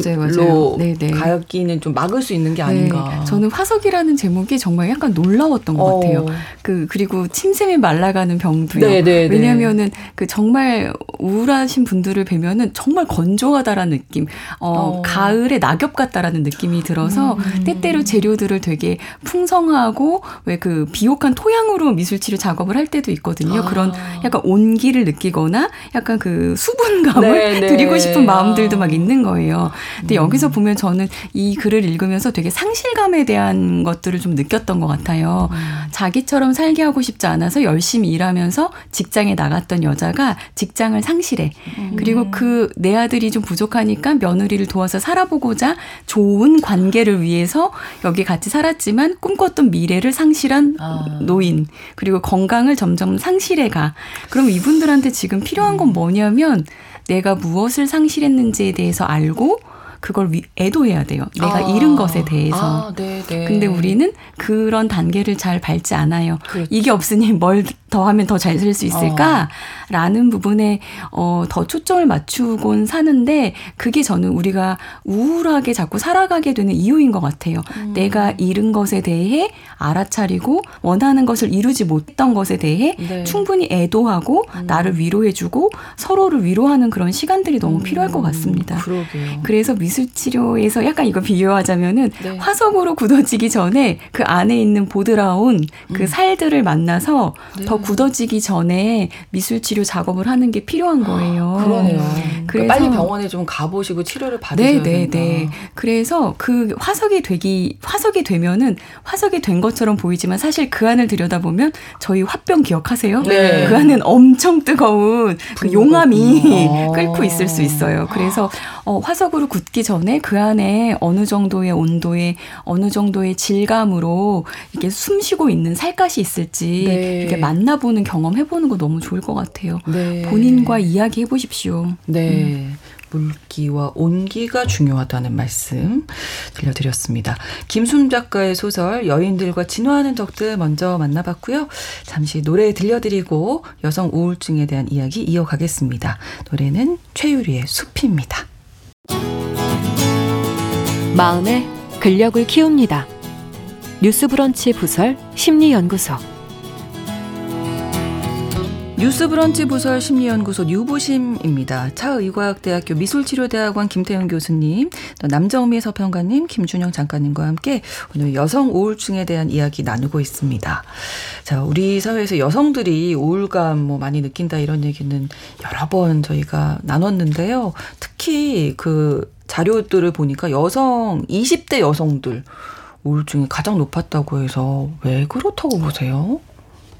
가기는 좀 막을 수 있는 게 아닌가. 네, 저는 화석이라는 제목이 정말 약간 놀라웠던 것 어. 같아요. 그 그리고 침샘이 말라가는 병도요. 네, 네, 네. 왜냐하면은 그 정말 우울하신 분들을 뵈면은 정말 건조하다라는 느낌, 어, 어. 가을에 낙엽 같다라는 느낌이 들어서 음. 때때로 재료들을 되게 풍성하고 왜 그 비옥한 토양으로 미술치료 작업을 할 때도 있거든요. 아. 그런 약간 온기를 느끼거나 약간 그 수분감을 네, 네. 드리고 싶은 마음들도 아. 막 있는 거예요. 근데 여기서 보면 저는 이 글을 읽으면서 되게 상실감에 대한 것들을 좀 느꼈던 것 같아요. 자기처럼 살게 하고 싶지 않아서 열심히 일하면서 직장에 나갔던 여자가 직장을 상실해. 그리고 그 내 아들이 좀 부족하니까 며느리를 도와서 살아보고자 좋은 관계를 위해서 여기 같이 살았지만 꿈꿨던 미래를 상실한 아. 노인 그리고 건강을 점점 상실해 가. 그럼 이분들한테 지금 필요한 건 뭐냐면 내가 무엇을 상실했는지에 대해서 알고 그걸 위- 애도해야 돼요. 내가 아. 잃은 것에 대해서. 아, 네, 네. 근데 우리는 그런 단계를 잘 밟지 않아요. 그렇죠. 이게 없으니 뭘 더 하면 더 잘 살 수 있을까? 라는 부분에 어, 더 초점을 맞추곤 사는데 그게 저는 우리가 우울하게 자꾸 살아가게 되는 이유인 것 같아요. 음. 내가 잃은 것에 대해 알아차리고 원하는 것을 이루지 못했던 것에 대해 네. 충분히 애도하고 나를 위로해주고 서로를 위로하는 그런 시간들이 너무 필요할 것 같습니다. 음, 그러게요. 그래서 미술 치료에서 약간 이거 비유하자면은 네. 화석으로 굳어지기 전에 그 안에 있는 보드라운 음. 그 살들을 만나서 네. 더 굳어지기 전에 미술 치료 작업을 하는 게 필요한 거예요. 아, 그러네요. 그래서- 그러니까 빨리 병원에 좀 가보시고 치료를 받으셔야 네, 네, 된다. 네. 그래서 그 화석이 되기 화석이 되면은 화석이 된 것처럼 보이지만 사실 그 안을 들여다보면 저희 화병 기억하세요? 네. 그 안은 엄청 뜨거운 그 용암이. 끓고 있을 수 있어요. 그래서 어, 화석으로 굳기 전에 그 안에 어느 정도의 온도에 어느 정도의 질감으로 이게 숨쉬고 있는 살갗이 있을지 네. 이렇게 만나보는 경험 해보는 거 너무 좋을 것 같아요. 네. 본인과 이야기 해보십시오. 네. 물기와 온기가 중요하다는 말씀 들려드렸습니다. 김순 작가의 소설 여인들과 진화하는 적들 먼저 만나봤고요. 잠시 노래 들려드리고 여성 우울증에 대한 이야기 이어가겠습니다. 노래는 최유리의 숲입니다. 마음의 근력을 키웁니다. 뉴스브런치 부설 심리연구소 뉴스브런치 부설 심리연구소 유부심입니다. 차의과학대학교 미술치료대학원 김태현 교수님, 또 남정미 서평가님, 김준영 작가님과 함께 오늘 여성 우울증에 대한 이야기 나누고 있습니다. 자, 우리 사회에서 여성들이 우울감 뭐 많이 느낀다 이런 얘기는 여러 번 저희가 나눴는데요. 특히 그 자료들을 보니까 여성 20대 여성들 우울증이 가장 높았다고 해서 왜 그렇다고 보세요?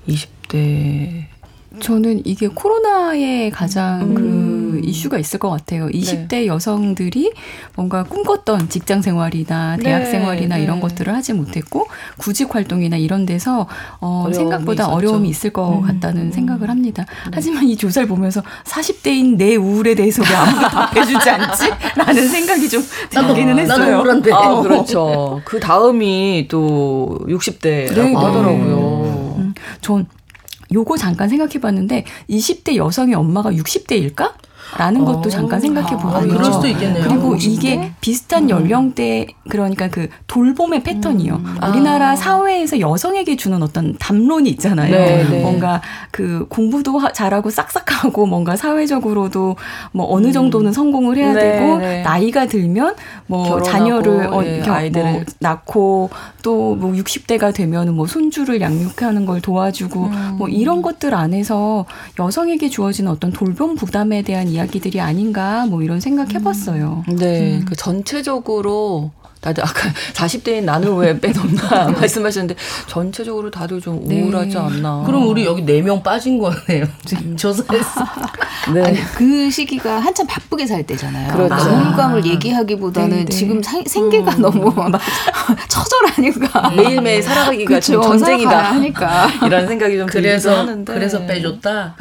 20대 저는 이게 코로나에 가장 음. 그 이슈가 있을 것 같아요. 20대 여성들이 뭔가 꿈꿨던 직장 생활이나 대학 네, 생활이나 네. 이런 것들을 하지 못했고 구직 활동이나 이런 데서 어, 어려움이 생각보다 있었죠. 어려움이 있을 것 음. 같다는 생각을 합니다. 하지만 이 조사를 보면서 40대인 내 우울에 대해서 왜 아무도 답해주지 않지? 라는 생각이 좀 들기는 나도 했어요. 우울한데. 아, 그렇죠. 그 다음이 또 60대라고 네, 네. 하더라고요. 음, 전 요거 잠깐 생각해 봤는데 20대 여성의 엄마가 60대일까? 라는 것도 어. 잠깐 생각해 아, 보고요. 그럴 수도 있겠네요. 그리고 50대? 이게 비슷한 연령대 그러니까 그 돌봄의 패턴이요. 아. 우리나라 사회에서 여성에게 주는 어떤 담론이 있잖아요. 네, 네. 뭔가 그 공부도 하- 잘하고 싹싹하고 뭔가 사회적으로도 뭐 어느 정도는 성공을 해야 네, 되고 네. 나이가 들면 뭐 결혼하고, 자녀를 어, 예, 겨- 아이들을. 뭐 낳고 또 뭐 60대가 되면 뭐 손주를 양육하는 걸 도와주고 음. 뭐 이런 것들 안에서 여성에게 주어지는 어떤 돌봄 부담에 대한 이야기들이 아닌가 뭐 이런 생각 해봤어요. 네, 음. 그 전체적으로 다들 아까 40대인 나는 왜 빼놓나 말씀하셨는데 전체적으로 다들 좀 네. 우울하지 않나. 그럼 우리 여기 네명 빠진 거네요. 지금 조사했어. 네. 아니, 그 시기가 한참 바쁘게 살 때잖아요. 그렇죠. 아, 우울감을 얘기하기보다는 네, 네. 지금 사- 생계가 너무 처절하니까 매일매일 살아가기가 그쵸, 좀 전쟁이다. 하니까. 이런 생각이 좀 들기도 하는데. 그래서 빼줬다.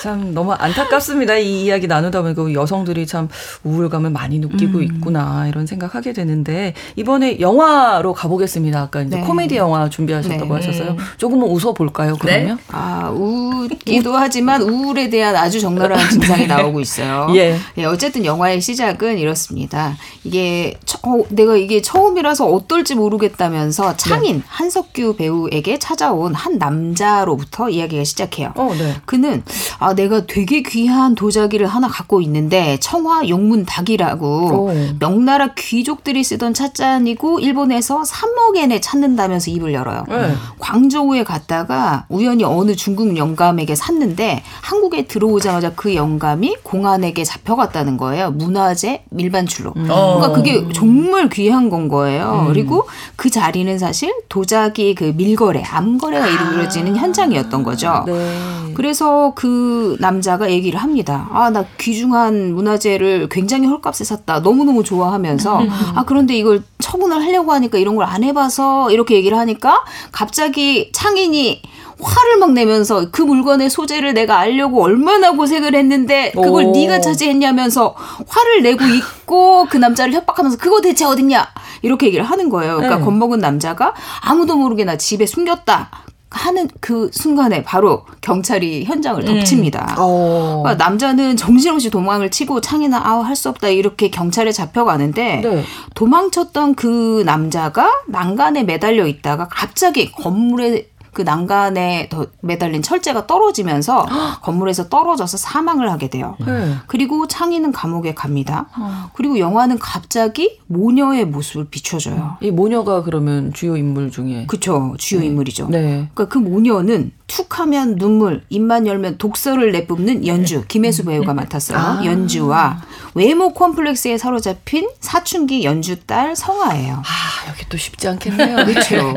참 너무 안타깝습니다. 이 이야기 나누다 보니까 여성들이 참 우울감을 많이 느끼고 음. 있구나 이런 생각하게 되는데 이번에 영화로 가보겠습니다. 아까 이제 네. 코미디 영화 준비하셨다고 네. 하셨어요. 조금은 웃어 볼까요? 그러면? 아, 웃기도 하지만 우울에 대한 아주 적나라한 증상이 나오고 있어요. 예. 예, 어쨌든 영화의 시작은 이렇습니다. 이게 처, 어, 내가 이게 처음이라서 어떨지 모르겠다면서 창인 한석규 배우에게 찾아온 한 남자로부터 이야기가 시작해요. 어, 네. 그는 아 내가 되게 귀한 도자기를 하나 갖고 있는데 청화 용문 닭이라고 오. 명나라 귀족들이 쓰던 찻잔이고 일본에서 3억엔에 찾는다면서 입을 열어요. 네. 광저우에 갔다가 우연히 어느 중국 영감에게 샀는데 한국에 들어오자마자 그 영감이 공안에게 잡혀갔다는 거예요. 문화재 밀반출로. 어. 그러니까 그게 정말 귀한 건 거예요. 그리고 그 자리는 사실 도자기 그 밀거래, 암거래가 이루어지는 현장이었던 거죠. 네. 그래서 그 남자가 얘기를 합니다. 아, 나 귀중한 문화재를 굉장히 헐값에 샀다. 너무너무 좋아하면서, 아, 그런데 이걸 처분을 하려고 하니까 이런 걸 안 해봐서 이렇게 얘기를 하니까 갑자기 창인이 화를 막 내면서 그 물건의 소재를 내가 알려고 얼마나 고생을 했는데 그걸 오. 네가 차지했냐면서 화를 내고 있고 그 남자를 협박하면서 그거 대체 어딨냐 이렇게 얘기를 하는 거예요. 그러니까 네. 겁먹은 남자가 아무도 모르게 나 집에 숨겼다. 하는 그 순간에 바로 경찰이 현장을 덮칩니다. 어. 그러니까 남자는 정신없이 도망을 치고 창이나 아우 할 수 없다 이렇게 경찰에 잡혀가는데 네. 도망쳤던 그 남자가 난간에 매달려 있다가 갑자기 건물에 그 난간에 더 매달린 철제가 떨어지면서 건물에서 떨어져서 사망을 하게 돼요. 네. 그리고 창희는 감옥에 갑니다. 그리고 영화는 갑자기 모녀의 모습을 비춰줘요. 이 모녀가 그러면 주요 인물 중에. 그쵸 주요 인물이죠. 네. 그러니까 그 모녀는 툭 하면 눈물, 입만 열면 독서를 내뿜는 연주, 김혜수 배우가 맡았어요. 아. 연주와 외모 콤플렉스에 사로잡힌 사춘기 연주 딸 성아예요. 아, 여기 또 쉽지 않겠네요. 그렇죠.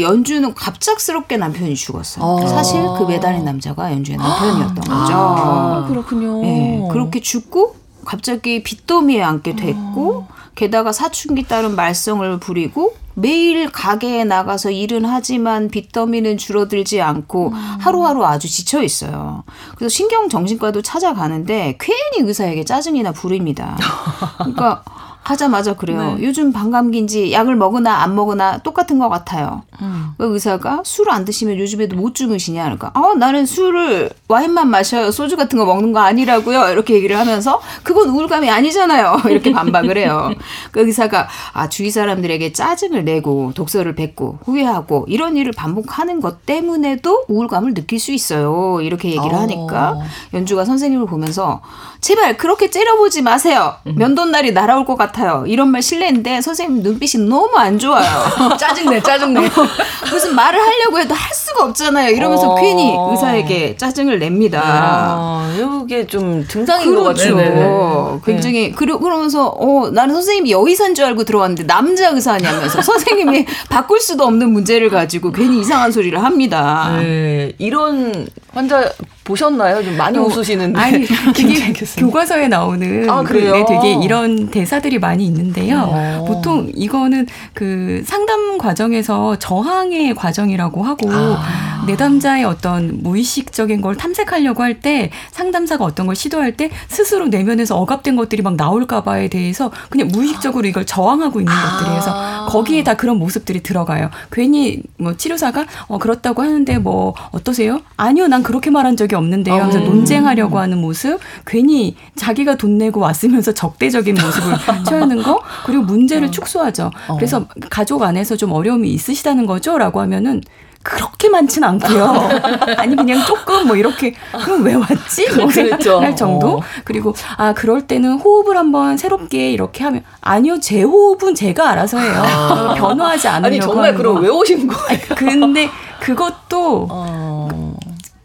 연주는 갑작스럽게 남편이 죽었어요. 아. 사실 그 매달린 남자가 연주의 남편이었던 거죠. 아, 그렇군요. 네, 그렇게 죽고 갑자기 빚더미에 앉게 됐고 게다가 사춘기 딸은 말썽을 부리고 매일 가게에 나가서 일은 하지만 빚더미는 줄어들지 않고 하루하루 아주 지쳐 있어요. 그래서 신경정신과도 찾아가는데 괜히 의사에게 짜증이나 부립니다. 그러니까 하자마자 그래요. 네. 요즘 반감기인지 약을 먹으나 안 먹으나 똑같은 것 같아요. 음. 그 의사가 술을 안 드시면 요즘에도 못 주무시냐 그러니까 아 나는 술을 와인만 마셔요 소주 같은 거 먹는 거 아니라고요 이렇게 얘기를 하면서 그건 우울감이 아니잖아요 이렇게 반박을 해요 그 의사가 아 주위 사람들에게 짜증을 내고 독서를 뱉고 후회하고 이런 일을 반복하는 것 때문에도 우울감을 느낄 수 있어요 이렇게 얘기를 어. 하니까 연주가 선생님을 보면서 제발 그렇게 째려보지 마세요 면도날이 날아올 것 같아 요 이런 말 실례인데 선생님 눈빛이 너무 안 좋아요 짜증내, 짜증내. 무슨 말을 하려고 해도 할 수가 없잖아요. 이러면서 어. 괜히 의사에게 짜증을 냅니다. 아, 이게 좀 증상인 것 그렇죠. 같네요. 굉장히 그러, 그러면서 어 나는 선생님이 여의사인 줄 알고 들어왔는데 남자 의사냐면서 선생님이 바꿀 수도 없는 문제를 가지고 괜히 이상한 소리를 합니다. 네, 이런 환자 보셨나요? 좀 많이 웃으시는데. 아니 교수님. 교과서에 나오는 아, 그? 네, 되게 이런 대사들이 많이 있는데요. 어. 보통 이거는 그 상담 과정에서 저항의 과정이라고 하고 아. 내담자의 어떤 무의식적인 걸 탐색하려고 할 때 상담사가 어떤 걸 시도할 때 스스로 내면에서 억압된 것들이 막 나올까봐에 대해서 그냥 무의식적으로 이걸 저항하고 있는 것들이어서 거기에 다 그런 모습들이 들어가요. 괜히 뭐 치료사가 어 그렇다고 하는데 뭐 어떠세요? 아니요, 난 그렇게 말한 적이 없는데요. 하면서 논쟁하려고 하는 모습, 괜히 자기가 돈 내고 왔으면서 적대적인 모습을 취하는 거, 그리고 문제를 축소하죠. 그래서 가족 안에서 좀 어려움이 있으시다는 거죠?라고 하면은. 그렇게 많진 않고요. 아니 그냥 조금 뭐 이렇게 그럼 왜 왔지? 뭐 그렇죠. 할 정도. 어. 그리고 아 그럴 때는 호흡을 한번 새롭게 이렇게 하면 아니요 제 호흡은 제가 알아서 해요. 어, 변화하지 않으려고 아니 정말 그럼 거. 왜 오신 거예요? 근데 그것도 어.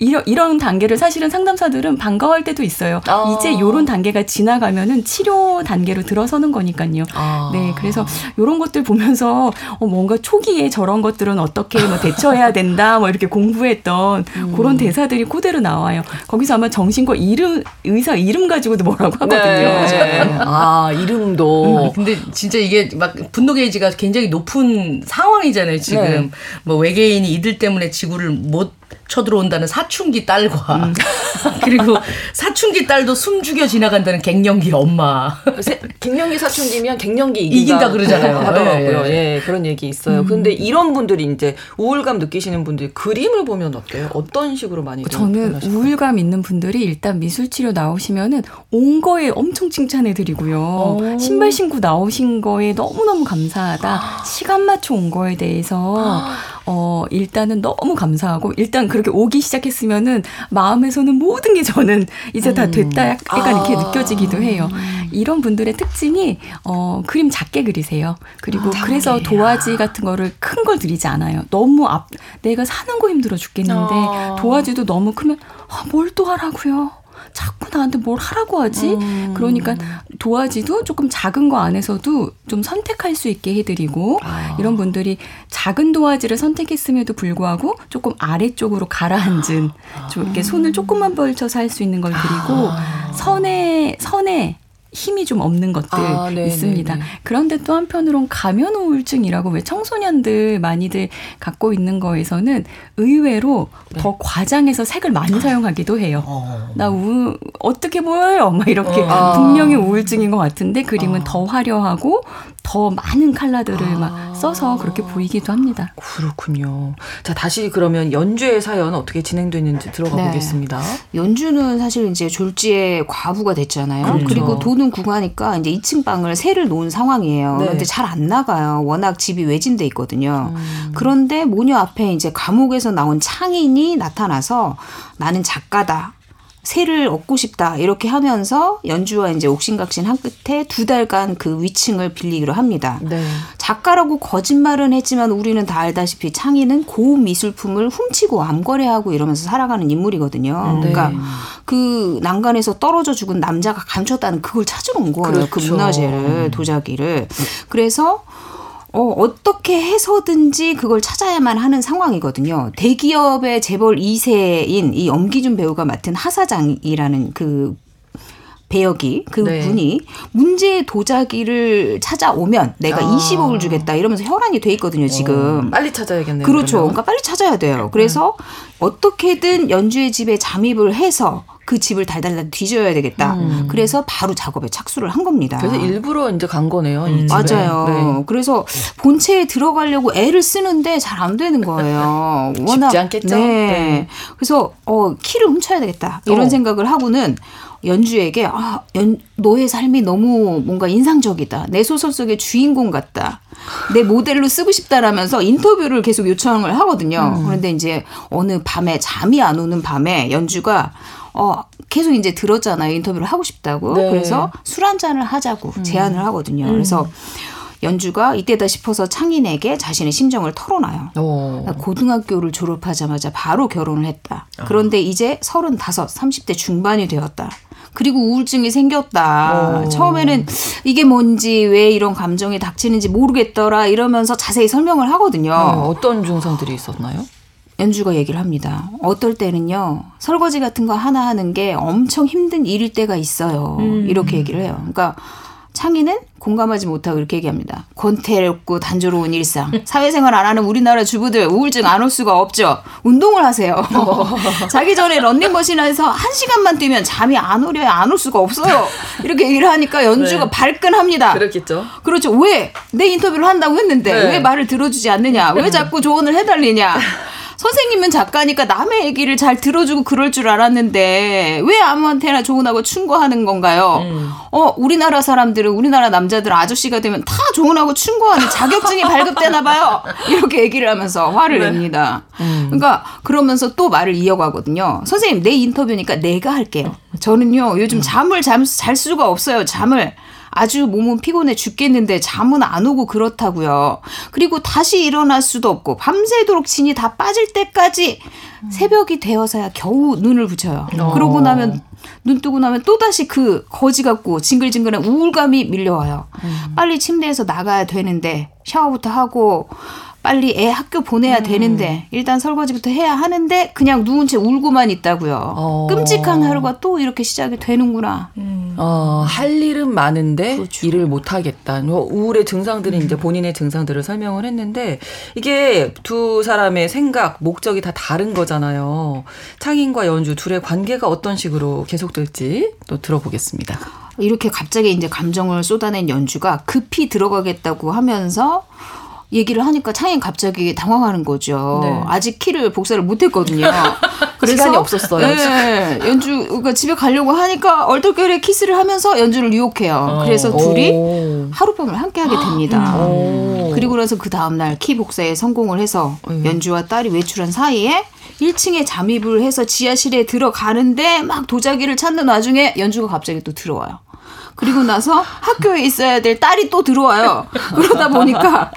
이런, 이런 단계를 사실은 상담사들은 반가워할 때도 있어요. 아. 이제 요런 단계가 지나가면은 치료 단계로 들어서는 거니까요. 아. 네, 그래서 요런 것들 보면서 어, 뭔가 초기에 저런 것들은 어떻게 뭐 대처해야 된다, 뭐 이렇게 공부했던 음. 그런 대사들이 그대로 나와요. 거기서 아마 정신과 이름, 의사 이름 가지고도 뭐라고 하거든요. 네. 아 이름도 음, 근데 진짜 이게 막 분노 게이지가 굉장히 높은 상황이잖아요, 지금. 네. 뭐 외계인이 이들 때문에 지구를 못 쳐들어온다는 사춘기 딸과 음. 그리고 사춘기 딸도 숨 죽여 지나간다는 갱년기 엄마. 세- 갱년기 사춘기면 갱년기 이긴다, 이긴다 그러잖아요. 하더라고요. 예, 예, 그런 얘기 있어요. 근데 이런 분들이 이제 우울감 느끼시는 분들이 그림을 보면 어때요? 어떤 식으로 많이 저는? 우울감 있는 분들이 일단 미술 치료 나오시면은 온 거에 엄청 칭찬해 드리고요. 신발 신고 나오신 거에 너무너무 감사하다. 시간 맞춰 온 거에 대해서 어 일단은 너무 감사하고 일단 그렇게 오기 시작했으면은 마음에서는 모든 게 저는 이제 다 됐다 약간 이렇게 아. 느껴지기도 해요. 이런 분들의 특징이 어 그림 작게 그리세요. 그리고 그래서 도화지 같은 거를 큰걸 드리지 않아요. 너무 앞 내가 사는 거 힘들어 죽겠는데 아. 도화지도 너무 크면 아, 뭘 또 하라고요. 자꾸 나한테 뭘 하라고 하지? 음. 그러니까 도화지도 조금 작은 거 안에서도 좀 선택할 수 있게 해드리고 아. 이런 분들이 작은 도화지를 선택했음에도 불구하고 조금 아래쪽으로 가라앉은 좀 이렇게 손을 조금만 벌쳐서 할 수 있는 걸 드리고 선에 선에 힘이 좀 없는 것들 아, 네, 있습니다. 네, 네. 그런데 또 한편으론 가면 우울증이라고 왜 청소년들 많이들 갖고 있는 거에서는 의외로 네. 더 과장해서 색을 많이 사용하기도 해요. 어. 나 우, 어떻게 보여요? 막 이렇게 아. 분명히 우울증인 것 같은데 그림은 더 화려하고 더 많은 컬러들을 아. 막 써서 그렇게 보이기도 합니다. 그렇군요. 자 다시 그러면 연주의 사연 어떻게 진행됐는지 들어가 네. 보겠습니다. 연주는 사실 이제 졸지에 과부가 됐잖아요. 그렇죠. 그리고 돈은 구가니까 이제 2층 방을 새를 놓은 상황이에요. 네. 그런데 잘 안 나가요. 워낙 집이 외진돼 있거든요. 음. 그런데 모녀 앞에 이제 감옥에서 나온 창인이 나타나서 나는 작가다. 새를 얻고 싶다 이렇게 하면서 연주와 이제 옥신각신 한 끝에 두 달간 그 위층을 빌리기로 합니다. 네. 작가라고 거짓말은 했지만 우리는 다 알다시피 창희는 고급 미술품을 훔치고 암거래하고 이러면서 살아가는 인물이거든요. 네. 그러니까 그 난간에서 떨어져 죽은 남자가 감췄다는 그걸 찾으러 온 거예요. 그 그렇죠. 문화재를 도자기를. 그래서 어, 어떻게 해서든지 그걸 찾아야만 하는 상황이거든요. 대기업의 재벌 2세인 이 엄기준 배우가 맡은 하사장이라는 그 배역이 그 네. 분이 문제의 도자기를 찾아오면 내가 아. 20억을 주겠다 이러면서 혈안이 돼 있거든요 지금. 빨리 찾아야겠네요. 그렇죠. 그러면. 그러니까 빨리 찾아야 돼요. 그래서 어떻게든 연주의 집에 잠입을 해서 그 집을 달달달 뒤져야 되겠다. 그래서 바로 작업에 착수를 한 겁니다. 그래서 일부러 이제 간 거네요. 이 집에. 아. 맞아요. 네. 그래서 본체에 들어가려고 애를 쓰는데 잘 안 되는 거예요. 쉽지 않겠죠? 네. 네. 그래서 어 키를 훔쳐야 되겠다 이런 어. 생각을 하고는 연주에게 아, 연, 너의 삶이 너무 뭔가 인상적이다. 내 소설 속의 주인공 같다. 내 모델로 쓰고 싶다라면서 인터뷰를 계속 요청을 하거든요. 음. 그런데 이제 어느 밤에 잠이 안 오는 밤에 연주가 어 계속 이제 들었잖아요. 인터뷰를 하고 싶다고. 네. 음. 그래서 술 한 잔을 하자고 제안을 하거든요. 그래서 연주가 이때다 싶어서 창인에게 자신의 심정을 털어놔요. 어. 나 고등학교를 졸업하자마자 바로 결혼을 했다. 그런데 이제 35, 30대 중반이 되었다. 그리고 우울증이 생겼다. 어. 처음에는 이게 뭔지 왜 이런 감정이 닥치는지 모르겠더라 이러면서 자세히 설명을 하거든요. 어, 어떤 증상들이 있었나요? 연주가 얘기를 합니다. 어떨 때는요, 설거지 같은 거 하나 하는 게 엄청 힘든 일일 때가 있어요. 이렇게 얘기를 해요. 그러니까 창의는 공감하지 못하고 이렇게 얘기합니다. 권태롭고 단조로운 일상. 사회생활 안 하는 우리나라 주부들 우울증 안 올 수가 없죠. 운동을 하세요. 자기 전에 런닝머신에서 한 시간만 뛰면 잠이 안 오려 안 올 수가 없어요. 이렇게 얘기를 하니까 연주가 네. 발끈합니다. 그렇겠죠. 그렇죠. 왜? 내 인터뷰를 한다고 했는데 네. 왜 말을 들어주지 않느냐? 왜 자꾸 조언을 해달리냐? 선생님은 작가니까 남의 얘기를 잘 들어주고 그럴 줄 알았는데 왜 아무한테나 조언하고 충고하는 건가요? 음. 어 우리나라 사람들은 우리나라 남자들 아저씨가 되면 다 조언하고 충고하는 자격증이 발급되나 봐요. 이렇게 얘기를 하면서 화를 네. 냅니다. 음. 그러니까 그러면서 또 말을 이어가거든요. 선생님 내 인터뷰니까 내가 할게요. 저는요 요즘 잠을 잠, 잘 수가 없어요. 잠을 아주 몸은 피곤해 죽겠는데 잠은 안 오고 그렇다고요. 그리고 다시 일어날 수도 없고 밤새도록 진이 다 빠질 때까지 새벽이 되어서야 겨우 눈을 붙여요. 어. 그러고 나면 눈 뜨고 나면 또 다시 그 거지 같고 징글징글한 우울감이 밀려와요. 빨리 침대에서 나가야 되는데 샤워부터 하고 빨리 애 학교 보내야 되는데 일단 설거지부터 해야 하는데 그냥 누운 채 울고만 있다고요. 어. 끔찍한 하루가 또 이렇게 시작이 되는구나. 어, 할 일은 많은데 그렇죠. 일을 못 하겠다. 뭐 우울의 증상들이 이제 본인의 증상들을 설명을 했는데 이게 두 사람의 생각, 목적이 다 다른 거잖아요. 창인과 연주 둘의 관계가 어떤 식으로 계속될지 또 들어보겠습니다. 이렇게 갑자기 이제 감정을 쏟아낸 연주가 급히 들어가겠다고 하면서 얘기를 하니까 창인 갑자기 당황하는 거죠. 네. 아직 키를 복사를 못했거든요. 시간이 없었어요. 네, 연주가 집에 가려고 하니까 얼떨결에 키스를 하면서 연주를 유혹해요. 그래서 둘이 오. 하룻밤을 함께하게 됩니다. 오. 그리고 나서 그 다음 날 키 복사에 성공을 해서 음. 연주와 딸이 외출한 사이에 1층에 잠입을 해서 지하실에 들어가는데 막 도자기를 찾는 와중에 연주가 갑자기 또 들어와요. 그리고 나서 학교에 있어야 될 딸이 또 들어와요. 그러다 보니까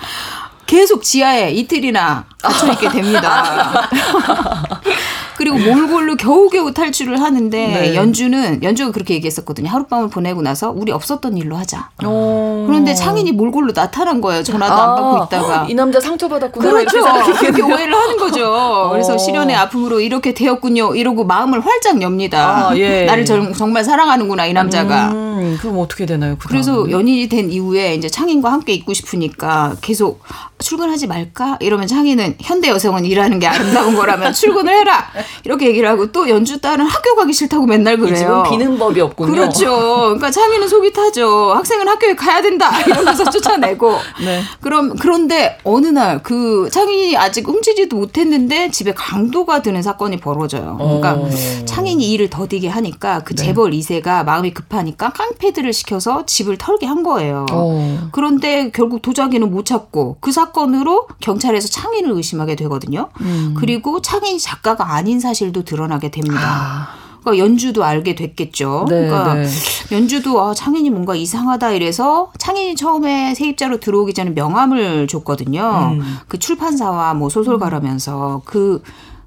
계속 지하에 이틀이나 갇혀 있게 됩니다. 그리고 몰골로 겨우겨우 탈출을 하는데 네. 연주는 연주가 그렇게 얘기했었거든요. 하룻밤을 보내고 나서 우리 없었던 일로 하자. 어. 그런데 창인이 몰골로 나타난 거예요. 전화도 안 받고 있다가. 아, 이 남자 상처받았구나. 그렇죠. 이렇게 오해를 하는 거죠. 그래서 어. 실연의 아픔으로 이렇게 되었군요. 이러고 마음을 활짝 엽니다. 아, 예. 나를 정, 정말 사랑하는구나 이 남자가. 음, 그럼 어떻게 되나요? 그 그래서? 연인이 된 이후에 이제 창인과 함께 있고 싶으니까 계속 출근하지 말까? 이러면 창인은 현대 여성은 일하는 게 아름다운 거라면 출근을 해라. 이렇게 얘기를 하고 또 연주 딸은 학교 가기 싫다고 맨날 이 그래요. 비는 법이 없군요. 그렇죠. 그러니까 창의는 속이 타죠. 학생은 학교에 가야 된다. 이러면서 쫓아내고. 네. 그럼 그런데 어느 날 그 창인이 아직 훔치지도 못했는데 집에 강도가 드는 사건이 벌어져요. 그러니까 어. 창인이 일을 더디게 하니까 그 재벌 2세가 마음이 급하니까 깡패들을 시켜서 집을 털게 한 거예요. 어. 그런데 결국 도자기는 못 찾고 그 사건 으로 경찰에서 창인을 의심하게 되거든요. 음. 그리고 창인이 작가가 아닌 사실도 드러나게 됩니다. 아. 그러니까 연주도 알게 됐겠죠. 네, 그러니까 네. 연주도 아, 창인이 뭔가 이상하다 이래서 창인이 처음에 세입자로 들어오기 전에 명함을 줬거든요. 음. 그 출판사와 뭐 소설가라면서 그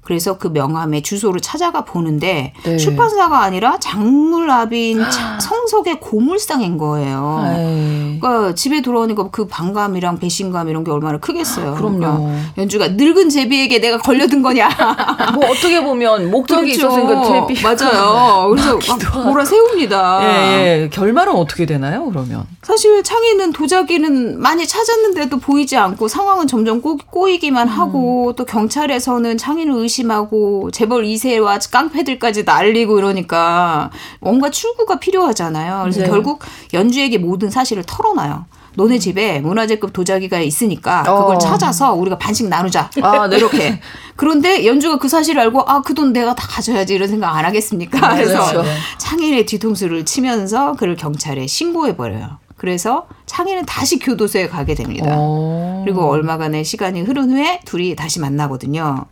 그래서 그 명함의 주소를 찾아가 보는데 네. 출판사가 아니라 차- 성석의 고물상인 거예요. 에이. 그러니까 집에 돌아오니까 그 반감이랑 배신감 이런 게 얼마나 크겠어요. 그럼요. 그러니까 연주가 늙은 제비에게 내가 걸려든 거냐. 뭐 어떻게 보면 목적이 그렇죠. 있었으니까 제비 맞아요. 그래서 막 몰아 세웁니다. 예, 예. 결말은 어떻게 되나요? 그러면 사실 창의는 도자기는 많이 찾았는데도 보이지 않고 상황은 점점 꼬, 꼬이기만 음. 하고 또 경찰에서는 창의를 심 하고 재벌 2세와 깡패들까지 날리고 이러니까 뭔가 출구가 필요하잖아요. 그래서 네. 결국 연주에게 모든 사실을 털어놔요. 너네 집에 문화재급 도자기가 있으니까 그걸 어. 찾아서 우리가 반씩 나누자. 아, 네. 이렇게. 그런데 연주가 그 사실을 알고 아 그 돈 내가 다 가져야지 이런 생각 안 하겠습니까? 그래서 그렇죠. 창인의 뒤통수를 치면서 그를 경찰에 신고해 버려요. 그래서 창인은 다시 교도소에 가게 됩니다. 어. 그리고 얼마간의 시간이 흐른 후에 둘이 다시 만나거든요.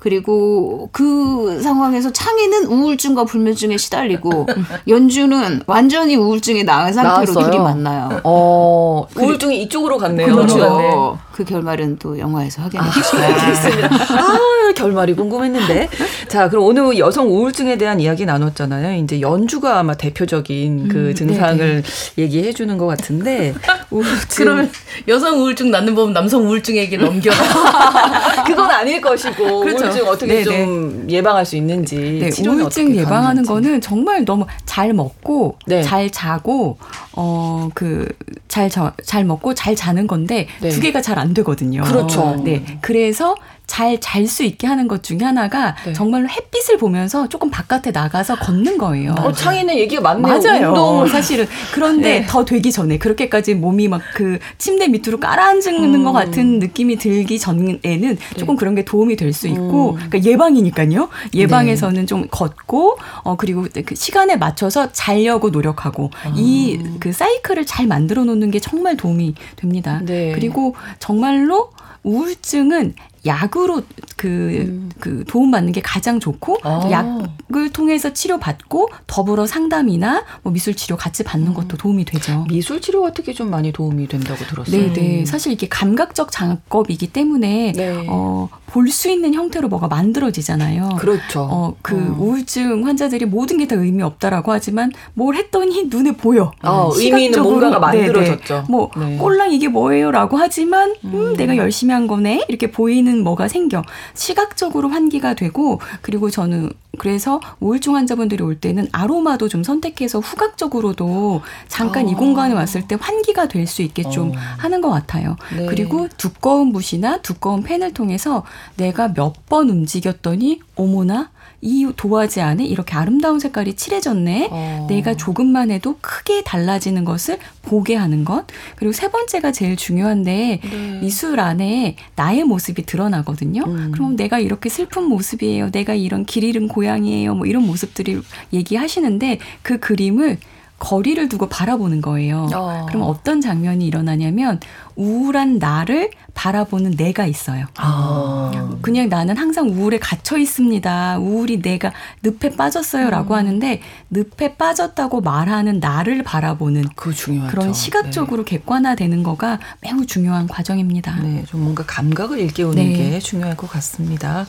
그리고 그 상황에서 창희는 우울증과 불면증에 시달리고 연주는 완전히 우울증에 나은 상태로 나았어요? 둘이 만나요. 어, 우울증이 이쪽으로 갔네요. 그렇죠. 그 결말은 또 영화에서 확인해 주시면 아, 결말이 궁금했는데. 자, 그럼 오늘 여성 우울증에 대한 이야기 나눴잖아요. 이제 연주가 아마 대표적인 그 증상을 얘기해 주는 것 같은데. 우울증. 그러면 여성 우울증 낫는 법은 남성 우울증에게 넘겨라. 그건 아닐 것이고. 그렇죠. 우울증 어떻게 네, 좀 예방할 수 있는지. 네, 우울증 예방하는. 거는 정말 너무 잘 먹고 네. 잘 자고 어 그 잘잘 먹고 잘 자는 건데 네. 두 개가 잘 안 되거든요. 그렇죠. 네. 그래서 잘 잘 수 있게 하는 것 중에 하나가 네. 정말로 햇빛을 보면서 조금 바깥에 나가서 걷는 거예요. 어, 창의는 얘기가 많네요. 맞아요. 운동을 사실은 그런데 네. 더 되기 전에 그렇게까지 몸이 막 그 침대 밑으로 깔아앉는 음. 것 같은 느낌이 들기 전에는 네. 조금 그런 게 도움이 될수 음. 있고 그러니까 예방이니까요. 네. 예방에서는 좀 걷고 어 그리고 그 시간에 맞춰서 자려고 노력하고 아. 이그 사이클을 잘 만들어 놓는 게 정말 도움이 됩니다. 네. 그리고 정말로 우울증은 약으로 그, 그 도움받는 게 가장 좋고 음. 아. 약을 통해서 치료받고 더불어 상담이나 뭐 미술 치료 같이 받는 것도 도움이 되죠. 미술 치료가 특히 좀 많이 도움이 된다고 들었어요. 네, 네. 사실 이게 감각적 작업이기 때문에 네. 어, 볼 수 있는 형태로 뭐가 만들어지잖아요. 그렇죠. 어, 그 우울증 환자들이 모든 게 다 의미 없다라고 하지만 뭘 했더니 눈에 보여. 어, 의미 있는. 뭔가가 네, 네. 만들어졌죠. 뭐 네. 꼴랑 이게 뭐예요라고 하지만 음, 내가 열심히 한 거네 이렇게 보이는 뭐가 생겨 시각적으로 환기가 되고 그리고 저는 그래서 우울증 환자분들이 올 때는 아로마도 좀 선택해서 후각적으로도 잠깐 이 공간에 왔을 때 환기가 될 수 있게 좀 어. 하는 것 같아요. 네. 그리고 두꺼운 붓이나 두꺼운 펜을 통해서 내가 몇 번 움직였더니 어머나 이 도화지 안에 이렇게 아름다운 색깔이 칠해졌네. 어. 내가 조금만 해도 크게 달라지는 것을 보게 하는 것. 그리고 세 번째가 제일 중요한데 네. 미술 안에 나의 모습이 드러나거든요. 음. 그럼 내가 이렇게 슬픈 모습이에요. 내가 이런 길 잃은 고양이에요. 뭐 이런 모습들이 얘기하시는데 그 그림을 거리를 두고 바라보는 거예요. 어. 그럼 어떤 장면이 일어나냐면 우울한 나를 바라보는 내가 있어요. 아. 그냥 나는 항상 우울에 갇혀 있습니다. 우울이 내가 늪에 빠졌어요라고 하는데 늪에 빠졌다고 말하는 나를 바라보는 중요하죠. 그런 시각적으로 객관화되는 거가 매우 중요한 과정입니다. 네. 네, 좀 뭔가 감각을 일깨우는 네. 게 중요할 것 같습니다.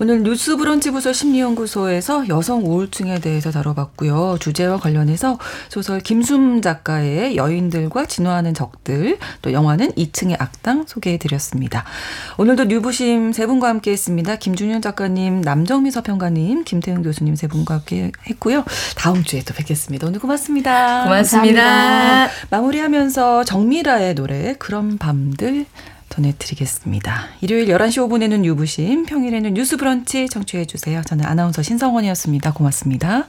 오늘 뉴스 브런치 부서 심리연구소에서 여성 우울증에 대해서 다뤄봤고요. 주제와 관련해서 소설 김숨 작가의 여인들과 진화하는 적들, 또 영화는 2층의 악당 소개 해 드렸습니다. 오늘도 뉴부심 세 분과 함께 했습니다. 김준현 작가님, 남정미 서평가님, 김태훈 교수님 세 분과 함께 했고요. 다음 주에 또 뵙겠습니다. 오늘 고맙습니다. 고맙습니다. 마무리하면서 정미라의 노래 그런 밤들 전해드리겠습니다. 일요일 11시 5분에는 유부심, 평일에는 뉴스 브런치 청취해 주세요. 저는 아나운서 신성원이었습니다. 고맙습니다.